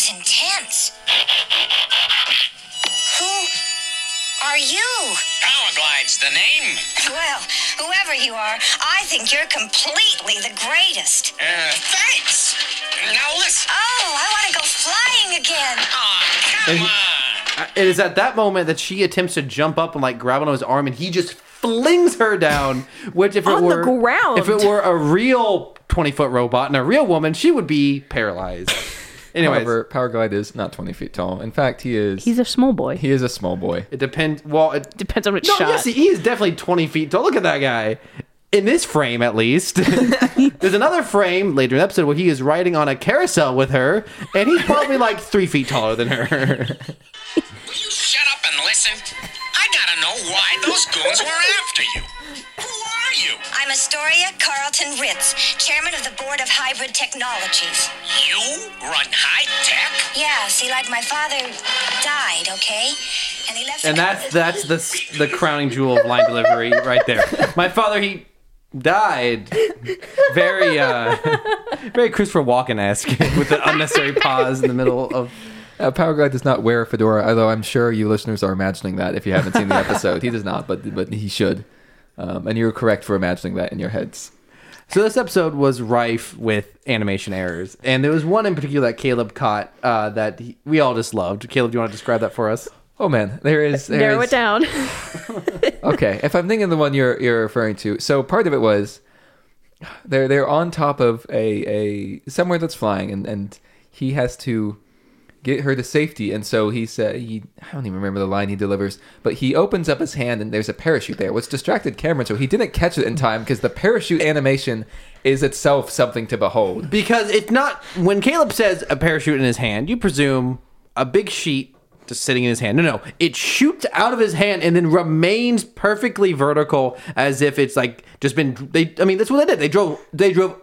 F: whoever you are, I think you're completely the greatest.
E: Uh, thanks. Now listen.
F: Oh, I want to go flying again.
E: Aw, come
B: And-
E: on.
B: Uh, It is at that moment that she attempts to jump up and like grab onto his arm, and he just flings her down. Which, if it
C: On the
B: were
C: ground.
B: if it were a real twenty foot robot and a real woman, she would be paralyzed. Anyways,
A: however, Powerglide is not 20 feet tall. In fact, he is.
C: He's a small boy.
A: he is a small boy.
B: it depends. Well, it,
C: Depends on which
B: no,
C: shot.
B: yes, he is definitely twenty feet tall. Look at that guy. In this frame, at least, [LAUGHS] there's another frame later in the episode where he is riding on a carousel with her, and he's probably like three feet taller than her.
E: Will you shut up and listen? I gotta know why those goons were after you. Who are you?
F: I'm Astoria Carlton Ritz, chairman of the board of hybrid technologies.
E: You run high tech?
F: Yeah, see, like my father died, okay? And he left.
B: and that's that's the the crowning jewel of line delivery right there. My father, he died. Very uh very Christopher Walken esque with the unnecessary pause in the middle of
A: Uh, Powerglide does not wear a fedora, although I'm sure you listeners are imagining that if you haven't seen the episode. he does not, but but he should. Um, and you're correct for imagining that in your heads.
B: So this episode was rife with animation errors, and there was one in particular that Caleb caught uh, that he, we all just loved. Caleb, do you want to describe that for us?
A: Oh man, there is there
C: Narrow
A: is-
C: it down. [LAUGHS]
A: okay, if I'm thinking the one you're you're referring to, so part of it was they're they're on top of a a somewhere that's flying, and and he has to get her to safety, and so he said he I don't even remember the line he delivers, but he opens up his hand and there's a parachute there, which distracted Cameron, so he didn't catch it in time because the parachute animation is itself something to behold.
B: Because it's not when Caleb says a parachute in his hand, you presume a big sheet just sitting in his hand. No, no, it shoots out of his hand and then remains perfectly vertical, as if it's like just been. They, I mean, that's what they did. They drove. They drove.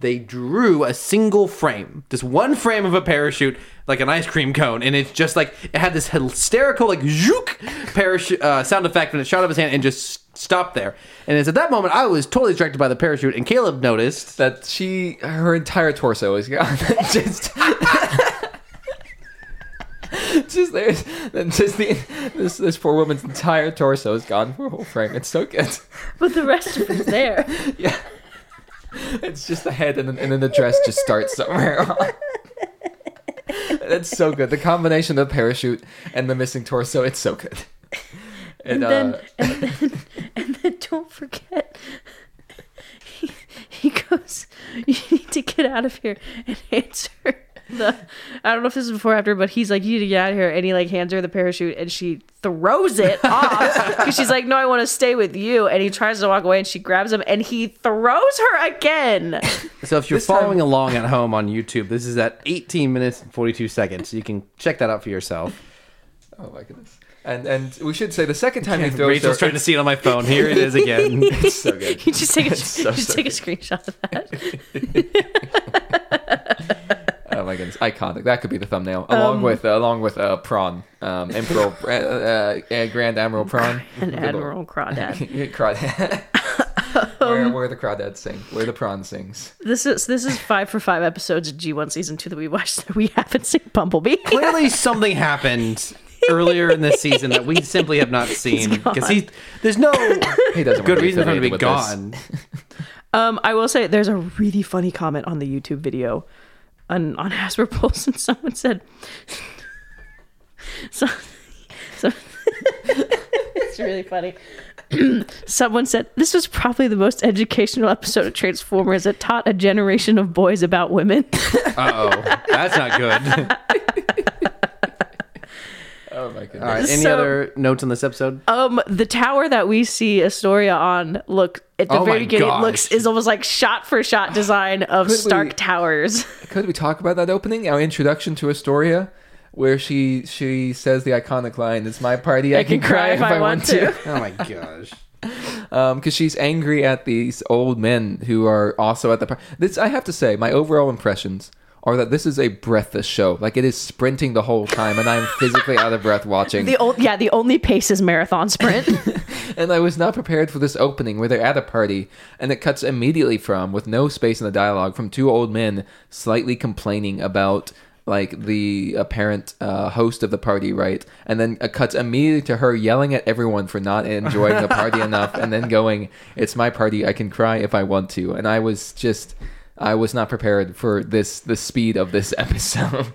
B: They drew a single frame, just one frame of a parachute, like an ice cream cone, and it's just like it had this hysterical like zook parachute uh, sound effect when it shot out of his hand and just stopped there. And it's at that moment I was totally distracted by the parachute, and Caleb noticed
A: That she, her entire torso is gone. [LAUGHS] just, [LAUGHS] just there's, just the this this poor woman's entire torso is gone for a whole frame. It's so good.
C: but the rest of it's there. [LAUGHS]
A: Yeah. And [LAUGHS] it's just the head, and then, and then the dress just starts somewhere. [LAUGHS] That's so good. The combination of the parachute and the missing torso, it's so good.
C: and
A: uh,
C: then, and then [LAUGHS] and then don't forget he, he goes you need to get out of here and hands her [LAUGHS] the I don't know if this is before or after, but he's like, You need to get out of here and he like hands her the parachute and she throws it [LAUGHS] off because she's like, No, I want to stay with you and he tries to walk away and she grabs him and he throws her again.
B: So if you're
A: This time-
B: following along at home on YouTube, this is at 18 minutes and 42 seconds. You can check that out for yourself.
A: oh my goodness. And and we should say the second time he throws
B: Rachel's
A: her,
B: trying to see it on my phone. Here it is again. [LAUGHS]
A: it's so good.
C: You just take a
A: so,
C: just
A: so
C: take a screenshot of that.
A: My goodness, iconic. That could be the thumbnail, along
C: Um,
A: with uh, along with uh, Prawn, um, Emperor, [LAUGHS] uh, uh, uh, Grand Admiral Prawn,
C: And Admiral Crawdad. [LAUGHS]
A: Crawdad. [LAUGHS] where, where the crawdads sing, where the prawn sings.
C: This is this is five for five episodes of G one season two that we watched that we haven't seen Bumblebee.
B: Clearly, something happened earlier in this season that we simply have not seen because he there's no
A: He doesn't
B: good
A: want
B: reason for him to be gone.
C: Um, I will say there's a really funny comment on the YouTube video on on Hasbro Pulse, and someone said, [LAUGHS] so, so [LAUGHS] it's really funny. [CLEARS THROAT] someone said this was probably the most educational episode of Transformers that taught a generation of boys about women. [LAUGHS]
B: Uh oh, that's not good.
A: Oh my goodness.
B: All right, any
C: So-
B: other notes on this episode?
C: um, the tower that we see Astoria on, look at the
B: Oh
C: very
B: my
C: beginning,
B: gosh.
C: looks is almost like shot for shot design of
A: Could
C: Stark
A: we-
C: Towers. [LAUGHS]
A: Could we talk about that opening, our introduction to Astoria, where she she says the iconic line, "It's my party, I, can, cry if I, want to." [LAUGHS]
B: Oh my gosh.
A: um because she's angry at these old men who are also at the par- this i have to say my overall impressions are that this is a breathless show like it is sprinting the whole time and i'm physically out of breath watching
C: The old, yeah, the only pace is marathon sprint. [LAUGHS]
A: and i was not prepared for this opening where they're at a party and it cuts immediately from with no space in the dialogue from two old men slightly complaining about like the apparent uh, host of the party, right? And then it cuts immediately to her yelling at everyone for not enjoying the party [LAUGHS] enough, and then going, "It's my party. I can cry if I want to." And I was just, I was not prepared for this, the speed of this [LAUGHS] episode.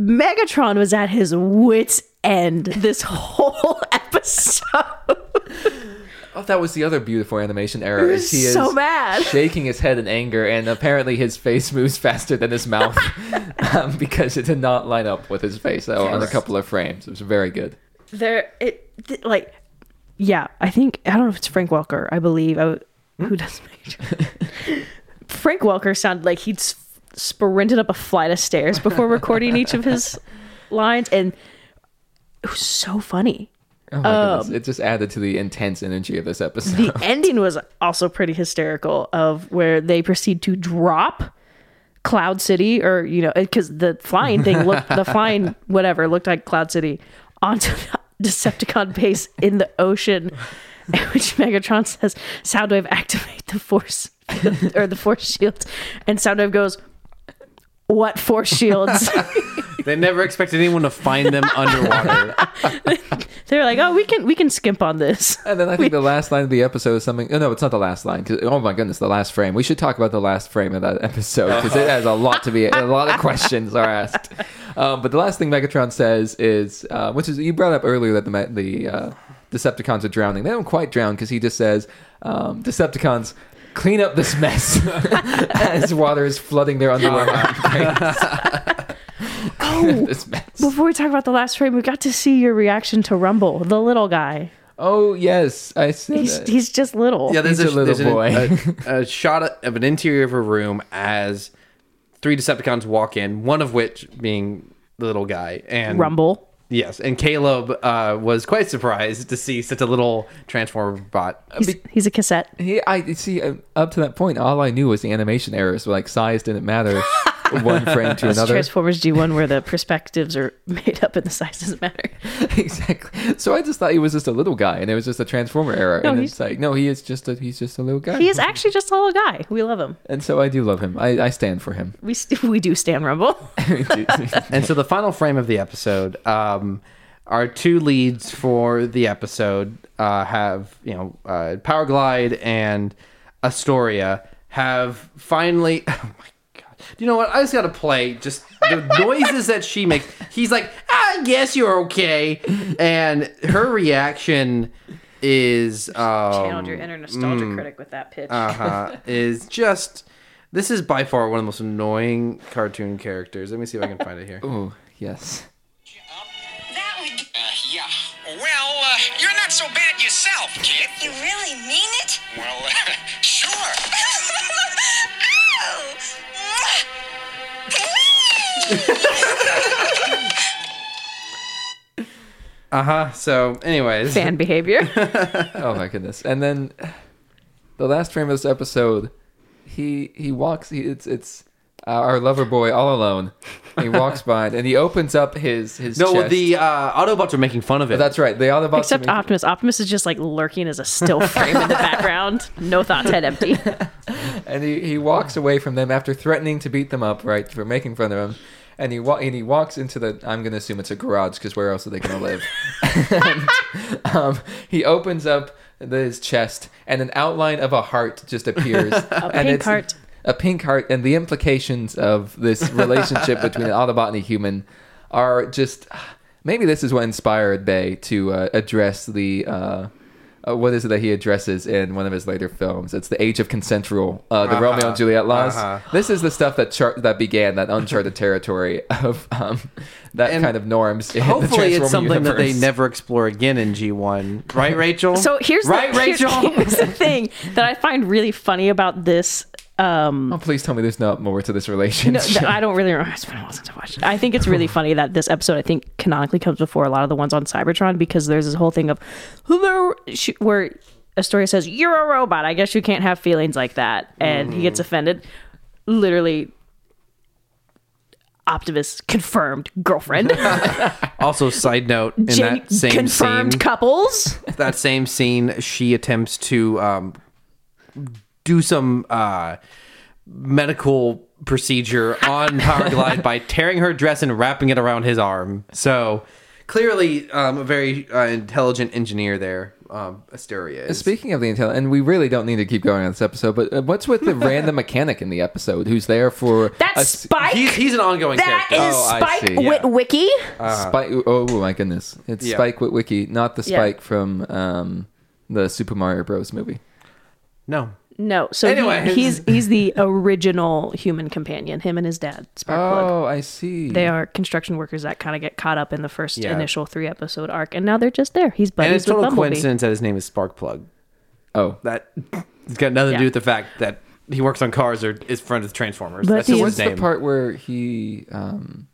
C: Megatron was at his wits' end this whole [LAUGHS] episode.
A: Oh, that was the other beautiful animation error. Is he is
C: so mad. [LAUGHS]
A: shaking his head in anger, and apparently his face moves faster than his mouth um, because it did not line up with his face though, on a couple of frames. It was very good.
C: There, it th- like, yeah. I think I don't know if it's Frank Welker. I believe I, who does Megatron. Frank Welker sounded like he'd sprinted up a flight of stairs before recording each of his [LAUGHS] lines, and it was so funny.
A: Oh my goodness! Um, it just added to the intense energy of this episode.
C: The ending was also pretty hysterical of where they proceed to drop Cloud City or you know because the flying thing looked the flying whatever looked like Cloud City onto the [LAUGHS] Decepticon base in the ocean, [LAUGHS] which Megatron says Soundwave activate the force [LAUGHS] or the force shields. and Soundwave goes, "What force shields?" [LAUGHS]
B: They never expected anyone to find them underwater. [LAUGHS]
C: They're like, "Oh, we can we can skimp on this."
A: And then I think the last line of the episode is something. Oh, no, it's not the last line. 'cause- oh my goodness, the last frame. We should talk about the last frame of that episode because it has a lot to be. A lot of questions are asked. Um, but the last thing Megatron says is, uh, which is you brought up earlier that the me- the uh, Decepticons are drowning. They don't quite drown because he just says, um, "Decepticons." Clean up this mess [LAUGHS] as water is flooding their underwear. Uh-huh. [LAUGHS] [LAUGHS]
C: Oh,
A: this mess.
C: before we talk about the last frame, we got to see your reaction to Rumble, the little guy.
A: Oh yes, I see.
C: He's
A: that.
C: he's just little.
B: Yeah, there's
A: He's
B: a,
A: a little
B: there's an-
A: boy.
B: A, a shot of an interior of a room as three Decepticons walk in, one of which being the little guy. And
C: Rumble.
B: Yes, and Caleb uh, was quite surprised to see such a little Transformer bot.
C: He's, he's a cassette.
A: He, I see. uh, Up to that point, all I knew was the animation errors. Like size didn't matter, [LAUGHS] [LAUGHS] one frame to another.
C: Transformers G1 where the perspectives are [LAUGHS] made up and the size doesn't matter. [LAUGHS]
A: exactly. So I just thought he was just a little guy, and it was just a transformer error.
C: No,
A: and
C: he's-
A: it's like, no, he is just a he's just a little guy.
C: He is actually just a little guy. We love him.
A: and so I do love him. I, I stand for him.
C: We st- we do stand Rumble.
B: And so the final frame of the episode, um, our two leads for the episode uh, have, you know, uh, Powerglide and Astoria have finally. Oh my god! You know what? I just gotta play just the [LAUGHS] noises that she makes. He's like, "I guess you're okay," and her reaction is um,
C: Channeled your inner nostalgia critic with that pitch.
B: uh-huh, [LAUGHS] is just. This is by far one of the most annoying cartoon characters. Let me see if I can find it here.
A: Oh yes.
E: Uh, yeah. Well, uh, you're not so bad yourself, kid.
F: You really mean it?
E: Well, uh, [LAUGHS] sure. [LAUGHS]
B: Uh huh. So, anyways,
C: Fan behavior. [LAUGHS]
A: Oh my goodness! And then the last frame of this episode, he he walks. He, it's it's our lover boy all alone. He walks by and he opens up his his.
B: no,
A: chest.
B: the uh, Autobots are making fun of it.
A: That's right. The Autobots.
C: Except
A: are making-
C: Optimus. Optimus is just like lurking as a still frame in the background. No thoughts, head empty. [LAUGHS]
A: and he, he walks away from them after threatening to beat them up, right, for making fun of him. And he wa- and he walks into the. I'm gonna assume it's a garage because where else are they gonna live? [LAUGHS] and, um, he opens up the, his chest, and an outline of a heart just appears. [LAUGHS] a
C: pink heart.
A: A pink heart, and the implications of this [LAUGHS] relationship between an Autobot and a human are just. Maybe this is what inspired Bay to uh, address the. Uh, uh, what is it that he addresses in one of his later films? It's the Age of Consent Rule, uh, the Romeo and Juliet laws.
B: Uh-huh.
A: This is the stuff that char- that began that uncharted territory of um, that
B: And
A: kind of norms. In the
B: Hopefully, it's
A: Transformer
B: something that they never explore again in G1. Right, Rachel?
C: So here's
B: right,
C: the, here's-
B: Rachel. [LAUGHS]
C: Here's, the thing that I find really funny about this. Um,
A: Oh, please tell me there's not more to this
C: no,
A: relationship.
C: th- I don't really remember. It's been a while since I watched. it. I think it's really funny that this episode, I think, canonically comes before a lot of the ones on Cybertron because there's this whole thing of "Hello," sh- where Astoria says, "You're a robot. I guess you can't have feelings like that," and he gets offended. Literally, Optimus confirmed girlfriend, [LAUGHS]
B: also, side note, in
C: Gen-
B: that same
C: confirmed
B: scene,
C: couples.
B: that same scene, she attempts to um, do some uh, medical procedure on Powerglide by tearing her dress and wrapping it around his arm. So clearly, um, a very uh, intelligent engineer there, um, Astoria is.
A: Speaking of the intel, and we really don't need to keep going on this episode, but uh, what's with the [LAUGHS] random mechanic in the episode who's there for
C: That's
A: a s-
C: Spike.
B: He's, he's an ongoing
C: that
B: character.
C: is
A: Oh,
C: Spike
A: see, yeah.
C: Witwicky.
A: Spike? Oh my goodness, it's
B: Yeah.
A: Spike Witwicky, not the
C: Yeah.
A: Spike from um, the Super Mario Bros. movie.
B: No.
C: No, so he-
B: Anyways.
C: he's he's the [LAUGHS] original human companion. Him and his dad, Sparkplug.
A: Oh, I see.
C: They are construction workers that kind of get caught up in the first
B: Yeah.
C: initial three episode arc, and now they're just there. He's buddies
B: And it's
C: with
B: total
C: Bumblebee.
B: coincidence that his name is Sparkplug.
A: Oh,
B: That it's got nothing to do with the fact that he works on cars or is friends with Transformers.
C: But
B: That's
C: he
B: just
C: is-
A: what's the part where he um,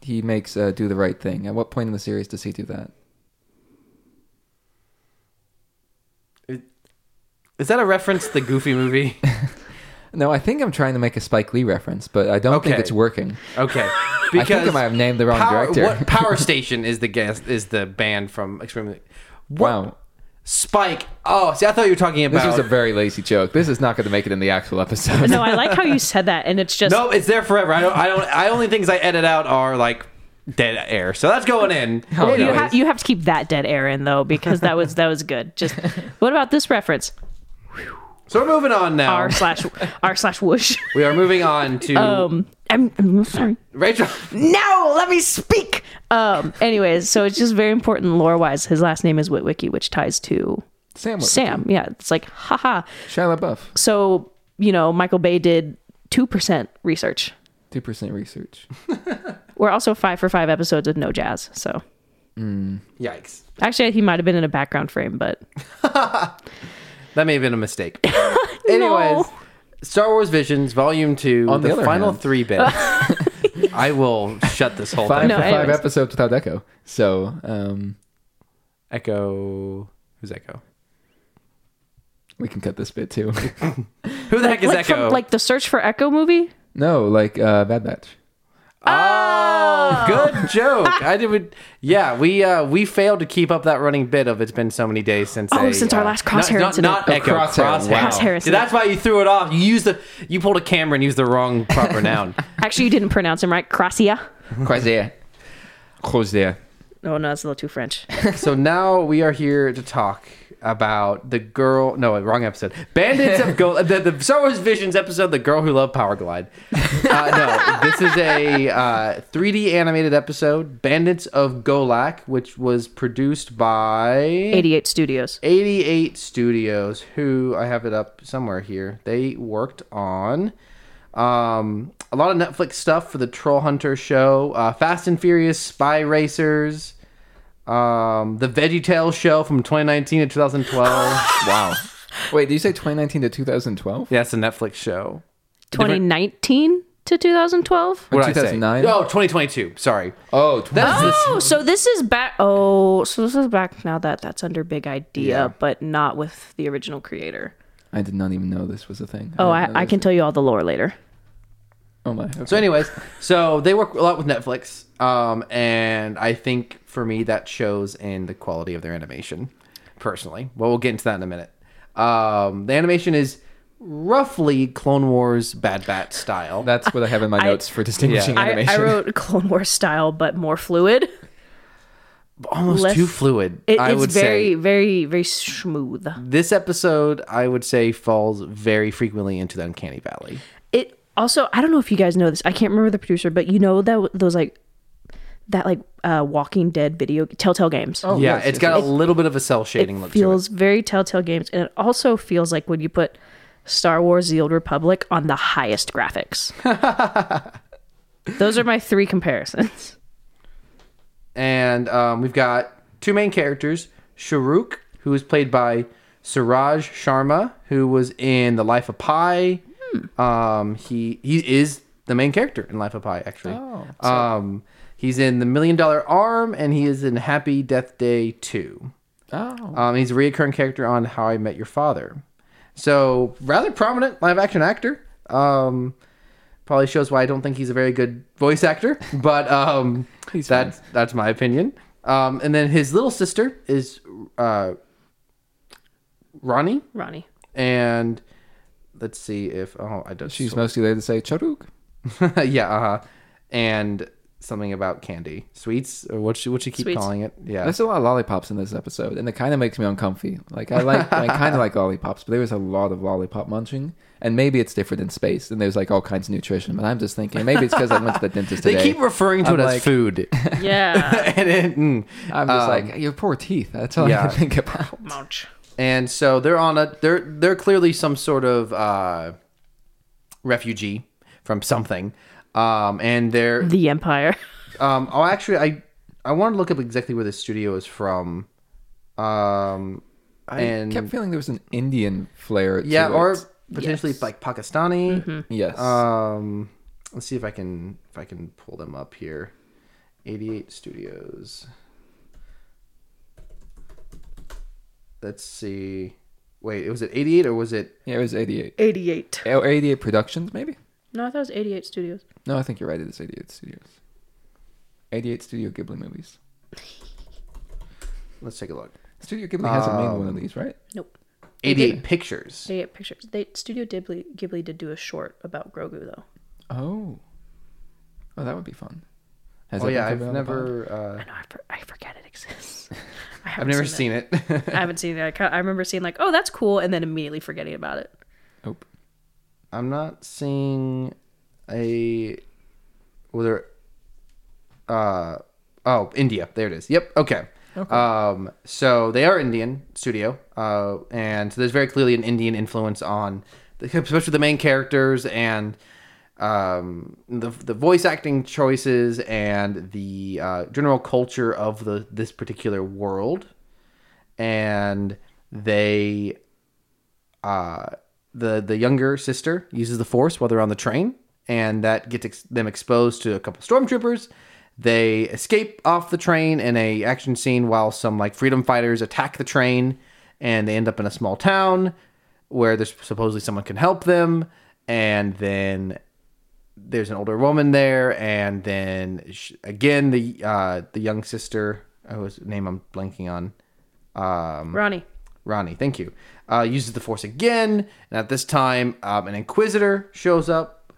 A: he makes uh, do the right thing? At what point in the series does he do that?
B: Is that a reference to the Goofy movie? [LAUGHS]
A: No, I think I'm trying to make a Spike Lee reference, but I don't think
B: Okay.
A: it's working.
B: Okay, Because [LAUGHS] I
A: think I might have named the wrong
B: Power,
A: director.
B: what Power [LAUGHS] Station is the guest is the band from Extremely.
A: wow.
B: Spike. Oh, see, I thought you were talking about
A: This
B: about.
A: was a very lazy joke. This is not going to make it in the actual episode.
C: No, I like how you said that, and it's just
B: no, it's there forever. I don't. I don't. I only things I edit out are like dead air. So that's going in.
A: Oh,
C: you,
A: no,
C: have, you have to keep that dead air in though, because that was that was good. Just what about this reference?
B: So we're moving on now.
C: R slash R slash whoosh.
B: we are moving on to [LAUGHS]
C: Um, I'm, I'm sorry.
B: Rachel.
C: No, let me speak. Um. Anyways, so it's just very important lore wise. His last name is Witwicky, which ties to
A: Sam.
C: Sam. Yeah, it's like haha.
A: Shia LaBeouf.
C: So you know, Michael Bay did two percent research.
A: Two percent research. [LAUGHS]
C: We're also five for five episodes with no jazz. So
B: Yikes.
C: actually, he might have been in a background frame, but [LAUGHS]
B: That may have been a mistake. [LAUGHS] Anyways, Star Wars Visions Volume Two,
A: On the
B: the,
A: other
B: final
A: hand-
B: three bits. [LAUGHS] I will shut this whole
A: Five
B: thing.
C: No,
A: for five
C: anyways.
A: episodes without Echo. So, um,
B: Echo. Who's Echo?
A: we can cut this bit too. [LAUGHS]
B: Who the heck is
C: like
B: Echo?
C: from like the Search for Echo movie.
A: no, like uh, Bad Batch.
B: Oh, good joke. I did. Yeah, we uh, we failed to keep up that running bit of it's been so many days since.
C: Oh,
B: a,
C: since our
B: uh,
C: last Crosshair
B: not,
C: incident.
B: Not, not
A: Oh,
B: Echo.
A: Crosshair,
B: Crosshair.
A: wow.
C: Crosshair
B: See, that's why you threw it off. You used the you pulled a camera and used the wrong proper noun. [LAUGHS]
C: Actually, you didn't pronounce him right. Croatia.
A: Croisière. Croisière.
C: Oh no, that's a little too French.
B: so now we are here to talk about the girl. No, wrong episode. Bandits of Go. The, the Star Wars Visions episode, the girl who loved Powerglide. Uh, no, this is a uh, 3D animated episode, Bandits of Golak, which was produced by
C: 88 Studios.
B: 88 Studios, who I have it up somewhere here. They worked on um, a lot of Netflix stuff for the Troll Hunter show, uh, Fast and Furious Spy Racers, um, the Veggie Tales show from 2019 to 2012. [LAUGHS]
A: Wow. Wait, did you say 2019 to 2012?
B: yeah, it's a Netflix show.
C: 2019 to 2012.
B: What did I say?
A: 2009?
B: No, 2022. Sorry.
A: Oh,
B: That's the-
C: Oh, so this is back. Oh, so this is back now that that's under Big Idea,
B: Yeah.
C: but not with the original creator.
A: I did not even know this was a thing.
C: Oh,
A: didn't
C: I, I
A: this-
C: can tell you all the lore later.
A: Oh my. Okay.
B: So, anyways, so they work a lot with Netflix, um, and I think for me that shows in the quality of their animation, personally. Well, we'll get into that in a minute. Um, the animation is roughly Clone Wars Bad Batch style.
A: That's what I have in my notes for distinguishing
B: Yeah.
A: Animation.
C: I wrote Clone Wars style, but more fluid.
B: almost
C: less-
B: too fluid.
C: It,
B: I
C: it's
B: would
C: very,
B: say
C: very, very smooth.
B: this episode, I would say, falls very frequently into the uncanny valley.
C: It also, I don't know if you guys know this. I can't remember the producer, but you know that those like that like uh Walking Dead video Telltale Games.
A: Oh,
B: yeah,
A: yes,
B: it's
A: yes,
B: got
A: yes.
B: a little bit of a cell shading
C: it
B: look
C: feels
B: to it.
C: very Telltale Games, and it also feels like when you put Star Wars: The Old Republic on the highest graphics. [LAUGHS] Those are my three comparisons.
B: and um, we've got two main characters Charuk, who is played by Suraj Sharma, who was in The Life of Pi. Um, he he is the main character in Life of Pi, actually.
A: Oh,
B: um, he's in The Million Dollar Arm, and he is in Happy Death Day 2.
A: Oh.
B: Um, he's a recurring character on How I Met Your Father. So rather prominent live action actor. Um, probably shows why I don't think he's a very good voice actor, [LAUGHS] but um, [LAUGHS] that's that's my opinion. Um, and then his little sister is uh, Rani,
C: Rani.
B: and let's see if oh I don't.
A: She's mostly there to say Charuk. [LAUGHS]
B: yeah, uh huh, and something about candy, sweets, or what she what she keep
C: Sweets.
B: calling it. Yeah,
A: There's a lot of lollipops in this episode, and it kind of makes me uncomfy. Like I like, I kind of like lollipops, but there was a lot of lollipop munching, and maybe it's different in space, and there's like all kinds of nutrition. But I'm just thinking maybe it's because I went to the dentist today.
B: they
A: today.
B: keep referring to
A: I'm
B: it
A: like-
B: as food, [LAUGHS]
C: Yeah.
B: and it, mm.
A: I'm just
B: Um,
A: like your poor teeth. That's all
B: yeah.
A: I can think about.
C: Munch.
B: and so they're on a they're they're clearly some sort of uh, refugee from something, um, and they're
C: The Empire. [LAUGHS]
B: um, oh actually I I want to look up exactly where the studio is from, um,
A: I
B: and
A: kept feeling there was an Indian flair. to
B: yeah,
A: it.
B: or potentially
C: Yes.
B: like Pakistani.
A: yes,
B: Um, let's see if I can if I can pull them up here. 88 Studios. Let's see. Wait, was it 88 or was it?
A: yeah, it was 88
C: 88.
A: or 88 Productions, maybe.
C: No, I thought it was 88 Studios.
A: No, I think you're right. It is 88 Studios. 88 Studio Ghibli movies. [LAUGHS]
B: Let's take a look.
A: Studio Ghibli hasn't made one
B: Um,
A: of these, right?
C: Nope.
B: 88 Pictures.
C: 88 pictures. They Studio Ghibli, Ghibli did do a short about Grogu though.
A: Oh, oh, that would be fun. Has
B: Oh
A: that
B: yeah,
A: been
B: I've
A: covered on the pod?
B: never uh,
C: I know I, for, I forget it exists. [LAUGHS] I
B: I've
C: haven't
B: never
C: seen,
B: seen it.
C: it. I haven't seen it. I, ca- I remember seeing like, oh, that's cool, and then immediately forgetting about it.
A: Nope.
B: I'm not seeing a whether uh oh India. There it is. Yep. Okay. Um, so they are Indian studio, uh, and so there's very clearly an Indian influence on, the, especially the main characters and um, the the voice acting choices and the uh, general culture of the this particular world, and they uh, the the younger sister uses the force while they're on the train, and that gets ex- them exposed to a couple stormtroopers. They escape off the train in a action scene while some like freedom fighters attack the train, and they end up in a small town where there's supposedly someone can help them, and then there's an older woman there, and then sh- again the uh, the young sister, whose name I'm blanking on. Um,
C: Rani.
B: Rani, thank you. Uh, uses the Force again, and at this time, um, an Inquisitor shows up,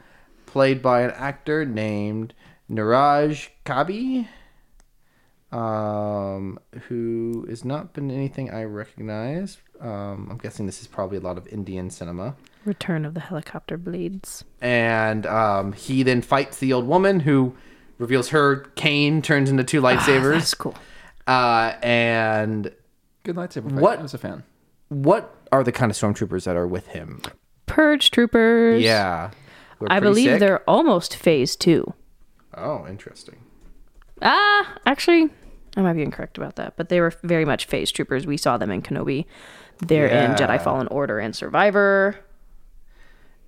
B: played by an actor named Neeraj Kabi. um, who has not been anything I recognize. Um, I'm guessing this is probably a lot of Indian cinema.
C: Return of the helicopter blades.
B: And um, he then fights the old woman who reveals her cane turns into two lightsabers.
C: That's cool.
B: Uh, and
A: Good lightsaber fight.
B: What-
A: I was a fan.
B: what are the kind of stormtroopers that are with him?
C: Purge troopers.
B: Yeah.
C: I believe
B: sick.
C: they're almost phase two.
B: Oh, interesting.
C: Ah, actually, I might be incorrect about that, but they were very much phase troopers. We saw them in Kenobi. They're in Jedi Fallen Order and Survivor.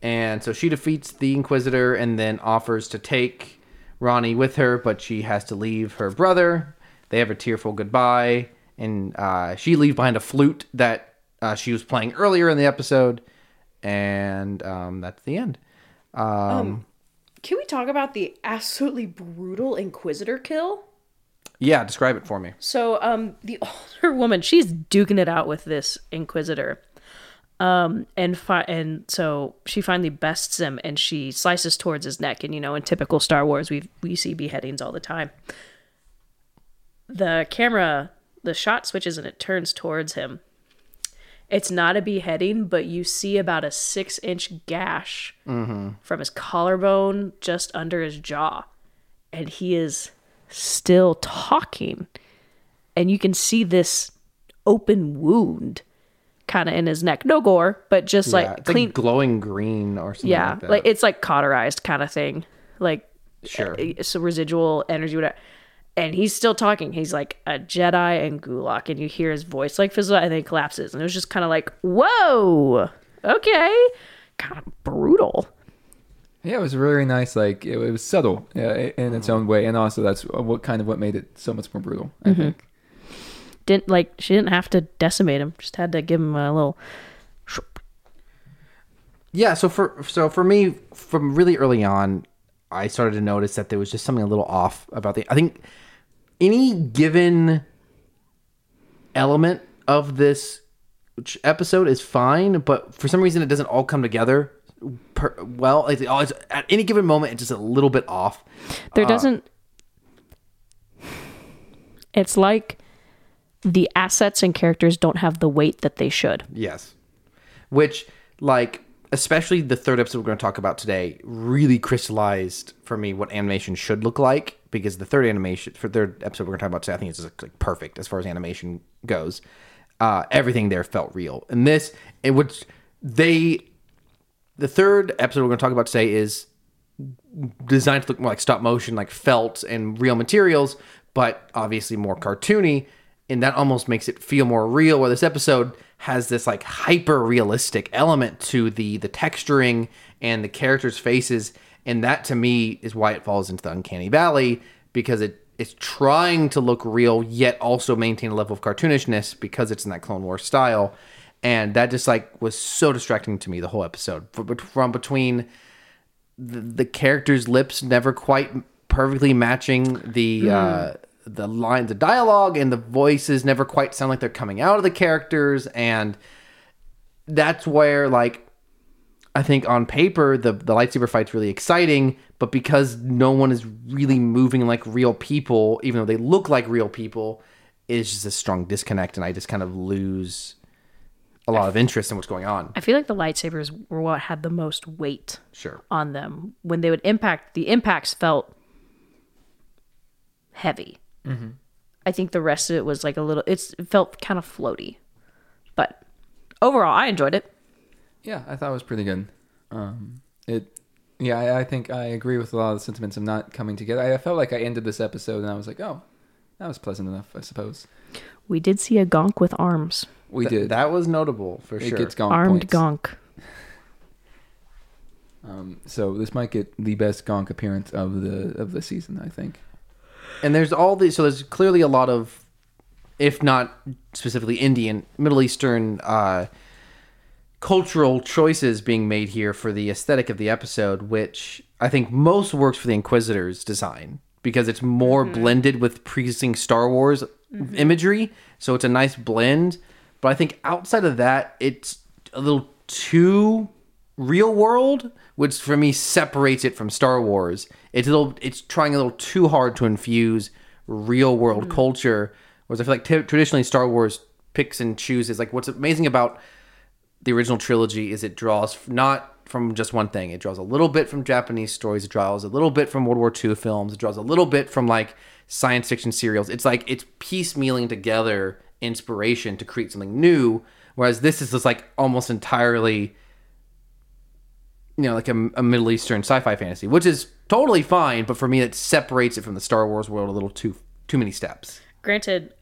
B: And so she defeats the Inquisitor and then offers to take Rani with her, but she has to leave her brother. They have a tearful goodbye, and uh, she leaves behind a flute that uh, she was playing earlier in the episode, and um, that's the end. Um,
C: Can we talk about the absolutely brutal Inquisitor kill?
B: yeah, describe it for me.
C: So, um, the [LAUGHS] older woman, she's duking it out with this Inquisitor. Um, and fi- and so she finally bests him, and she slices towards his neck. And you know, in typical Star Wars, we we see beheadings all the time. The camera, the shot switches, and it turns towards him. It's not a beheading, but you see about a six inch gash from his collarbone just under his jaw, and he is still talking and you can see this open wound kind of in his neck. No gore, but just
B: yeah,
C: like
B: it's
C: clean.
B: like glowing green or something
C: yeah,
B: like that.
C: like it's like cauterized kind of thing. Like
B: Sure.
C: uh, so residual energy, whatever. And he's still talking. He's like a Jedi and Golak, and you hear his voice like fizzle out and then he collapses. And it was just kind of like, whoa, okay, kind of brutal.
A: Yeah, it was really nice. Like it, it was subtle uh, in its own way, and also that's what kind of what made it so much more brutal. I think.
C: Didn't like she didn't have to decimate him; just had to give him a little.
B: Yeah, so for so for me, from really early on, I started to notice that there was just something a little off about the. I think any given element of this episode is fine, but for some reason it doesn't all come together per, well. Oh, it's, at any given moment, it's just a little bit off.
C: There uh, doesn't. It's like the assets and characters don't have the weight that they should.
B: Yes. Which, like, especially the third episode we're going to talk about today, really crystallized for me what animation should look like. Because the third animation, for third episode we're to talk about today, I think it's like perfect as far as animation goes. Uh, everything there felt real. And this, it would, they, the third episode we're to talk about today is designed to look more like stop motion, like felt and real materials, but obviously more cartoony. And that almost makes it feel more real. Where this episode has this like hyper realistic element to the the texturing and the characters' faces, and that to me is why it falls into the uncanny valley because it it's trying to look real yet also maintain a level of cartoonishness because it's in that Clone Wars style, and that just like was so distracting to me the whole episode. From, between the, the characters' lips never quite perfectly matching the uh, the lines of dialogue, and the voices never quite sound like they're coming out of the characters, and that's where like I think on paper the the lightsaber fight's really exciting, but because no one is really moving like real people, even though they look like real people, it's just a strong disconnect, and I just kind of lose a lot of interest in what's going on.
C: I feel like the lightsabers were what had the most weight
B: Sure.
C: on them when they would impact. The impacts felt heavy. Mm-hmm. I think the rest of it was like a little. It's it felt kind of floaty, but overall, I enjoyed it.
A: Yeah, I thought it was pretty good. Um, it, yeah, I, I think I agree with a lot of the sentiments of not coming together. I, I felt like I ended this episode and I was like, oh, that was pleasant enough, I suppose.
C: We did see a gonk with arms,
A: We
B: Th-
A: did.
B: That was notable for sure.
A: it
B: sure.
A: gets gonk
C: armed
A: points.
C: gonk. [LAUGHS]
A: Um, so this might get the best gonk appearance of the of the season, I think.
B: and there's all these so there's clearly a lot of if not specifically indian middle eastern uh cultural choices being made here for the aesthetic of the episode which i think most works for the inquisitor's design because it's more mm-hmm. blended with pre-existing star wars mm-hmm. imagery so it's a nice blend but i think outside of that it's a little too real world which for me separates it from star wars it's a little it's trying a little too hard to infuse real world mm. culture. Whereas I feel like t- traditionally Star Wars picks and chooses. Like what's amazing about the original trilogy is it draws not from just one thing. It draws a little bit from Japanese stories. It draws a little bit from World War II films. It draws a little bit from like science fiction serials. It's like it's piecemealing together inspiration to create something new. Whereas this is just like almost entirely, you know, like a, a Middle Eastern sci-fi fantasy, which is totally fine. But for me, it separates it from the Star Wars world a little too too many steps.
C: Granted,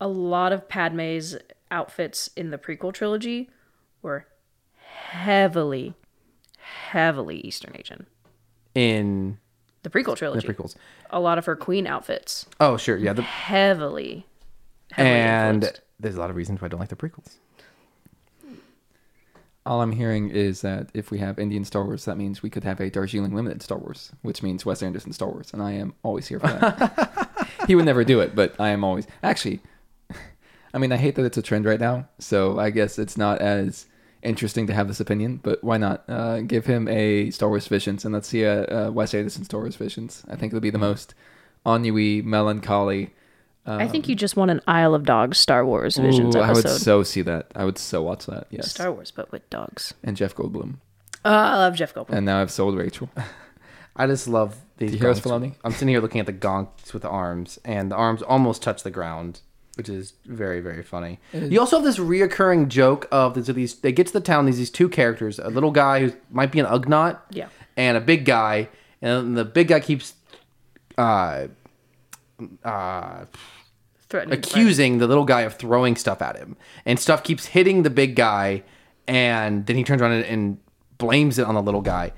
C: a lot of Padme's outfits in the prequel trilogy were heavily, heavily Eastern Asian.
B: In
C: The prequel trilogy,
B: the
C: trilogy.
B: prequels.
C: A lot of her queen outfits,
B: Oh, sure, yeah. The,
C: heavily, heavily
B: and
C: influenced.
B: there's a lot of reasons why I don't like the prequels.
A: All I'm hearing is that if we have Indian Star Wars, that means we could have a Darjeeling Limited Star Wars, which means Wes Anderson Star Wars, and I am always here for that. [LAUGHS] he would never do it, but I am always actually. I mean, I hate that it's a trend right now, so I guess it's not as interesting to have this opinion. But why not uh, give him a Star Wars Visions and let's see a, a Wes Anderson Star Wars Visions? I think it'll be the hmm. most ennui, melancholy.
C: I think um, you just want an Isle of Dogs Star Wars Visions
A: Ooh, I would
C: episode.
A: so see that. I would so watch that. Yes,
C: Star Wars, but with dogs.
A: and Jeff Goldblum,
C: Oh, I love Jeff Goldblum.
A: and now I've sold Rachel. [LAUGHS]
B: I just love these.
A: Do you hear us,
B: gonks.
A: Filoni?
B: I'm sitting here looking at the gonks with the arms, and the arms almost touch the ground, which is very, very funny. You also have this reoccurring joke of these, these. They get to the town. These these two characters, a little guy who might be an Ugnaught,
C: Yeah.
B: and a big guy, and the big guy keeps uh, uh,
C: Threatening
B: accusing the little guy of throwing stuff at him, and stuff keeps hitting the big guy, and then he turns around and, and blames it on the little guy.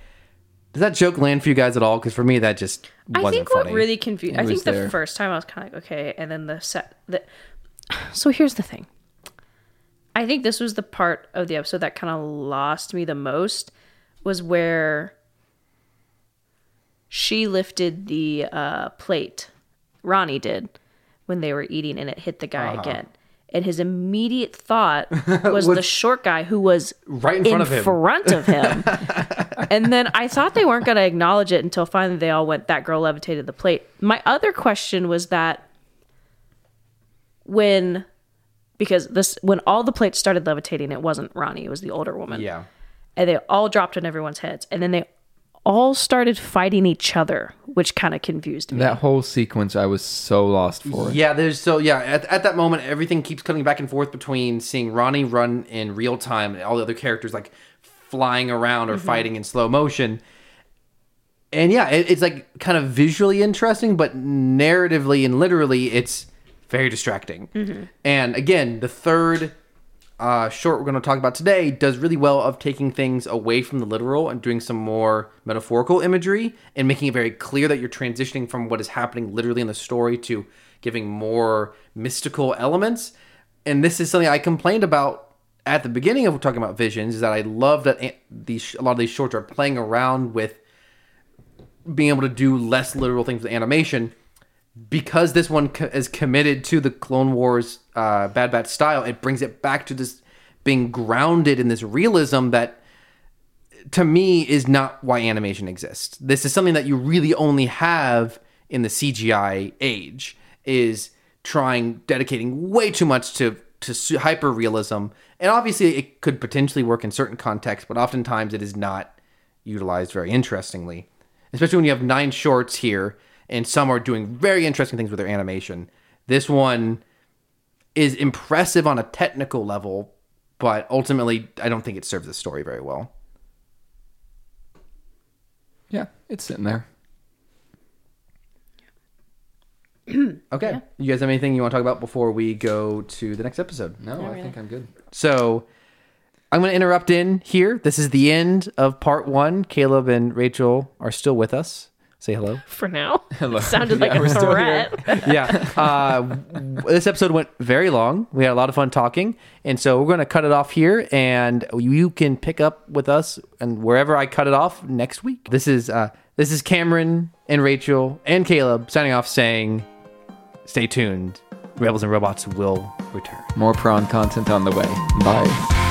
B: Does that joke land for you guys at all? Because for me, that just
C: I
B: wasn't
C: think
B: funny.
C: what really confused. I think the
A: there.
C: first time I was kind of like, okay, and then the set. The, so here's the thing. I think this was the part of the episode that kind of lost me the most was where she lifted the uh, plate. Rani did when they were eating, and it hit the guy
B: Uh-huh.
C: again. And his immediate thought [LAUGHS] was the short guy who was
B: Right in front of him.
C: front of him. [LAUGHS] and then I thought they weren't going to acknowledge it until finally they all went, that girl levitated the plate. My other question was that when, because this, when all the plates started levitating, it wasn't Rani, it was the older woman.
B: yeah.
C: And they all dropped on everyone's heads. And then they all started fighting each other, which kind of confused me.
A: That whole sequence, I was so lost for.
B: Yeah, there's so yeah. At, at that moment, everything keeps cutting back and forth between seeing Rani run in real time and all the other characters like flying around or mm-hmm. fighting in slow motion. And yeah, it, it's like kind of visually interesting, but narratively and literally, it's very distracting. Mm-hmm. And again, the third uh, short we're going to talk about today does really well of taking things away from the literal and doing some more metaphorical imagery and making it very clear that you're transitioning from what is happening literally in the story to giving more mystical elements. And this is something I complained about at the beginning of talking about visions is that I love that these a lot of these shorts are playing around with being able to do less literal things with animation because this one co- is committed to the Clone Wars uh, Bad Batch style, it brings it back to this being grounded in this realism that, to me, is not why animation exists. This is something that you really only have in the CGI age. Is trying dedicating way too much to to hyper realism, and obviously it could potentially work in certain contexts, but oftentimes it is not utilized very interestingly especially when you have nine shorts here and some are doing very interesting things with their animation. This one is impressive on a technical level, but ultimately, I don't think it serves the story very well.
A: Yeah, it's sitting there. [CLEARS THROAT]
B: Okay. You guys have anything you want to talk about before we go to the next episode?
A: No, I think I'm good.
B: So I'm going to interrupt in here. This is the end of part one. Caleb and Rachel are still with us. Say hello. [LAUGHS]
C: For now, [LAUGHS] it sounded like
A: Yeah,
C: a
A: we're still here.
C: threat. [LAUGHS]
B: yeah. Uh, this episode went very long. We had a lot of fun talking, and so we're going to cut it off here, and you can pick up with us and wherever I cut it off next week. This is uh, this is Cameron and Rachel and Caleb signing off, saying, "Stay tuned. Rebels and Robots will return."
A: More prawn content on the way. Bye.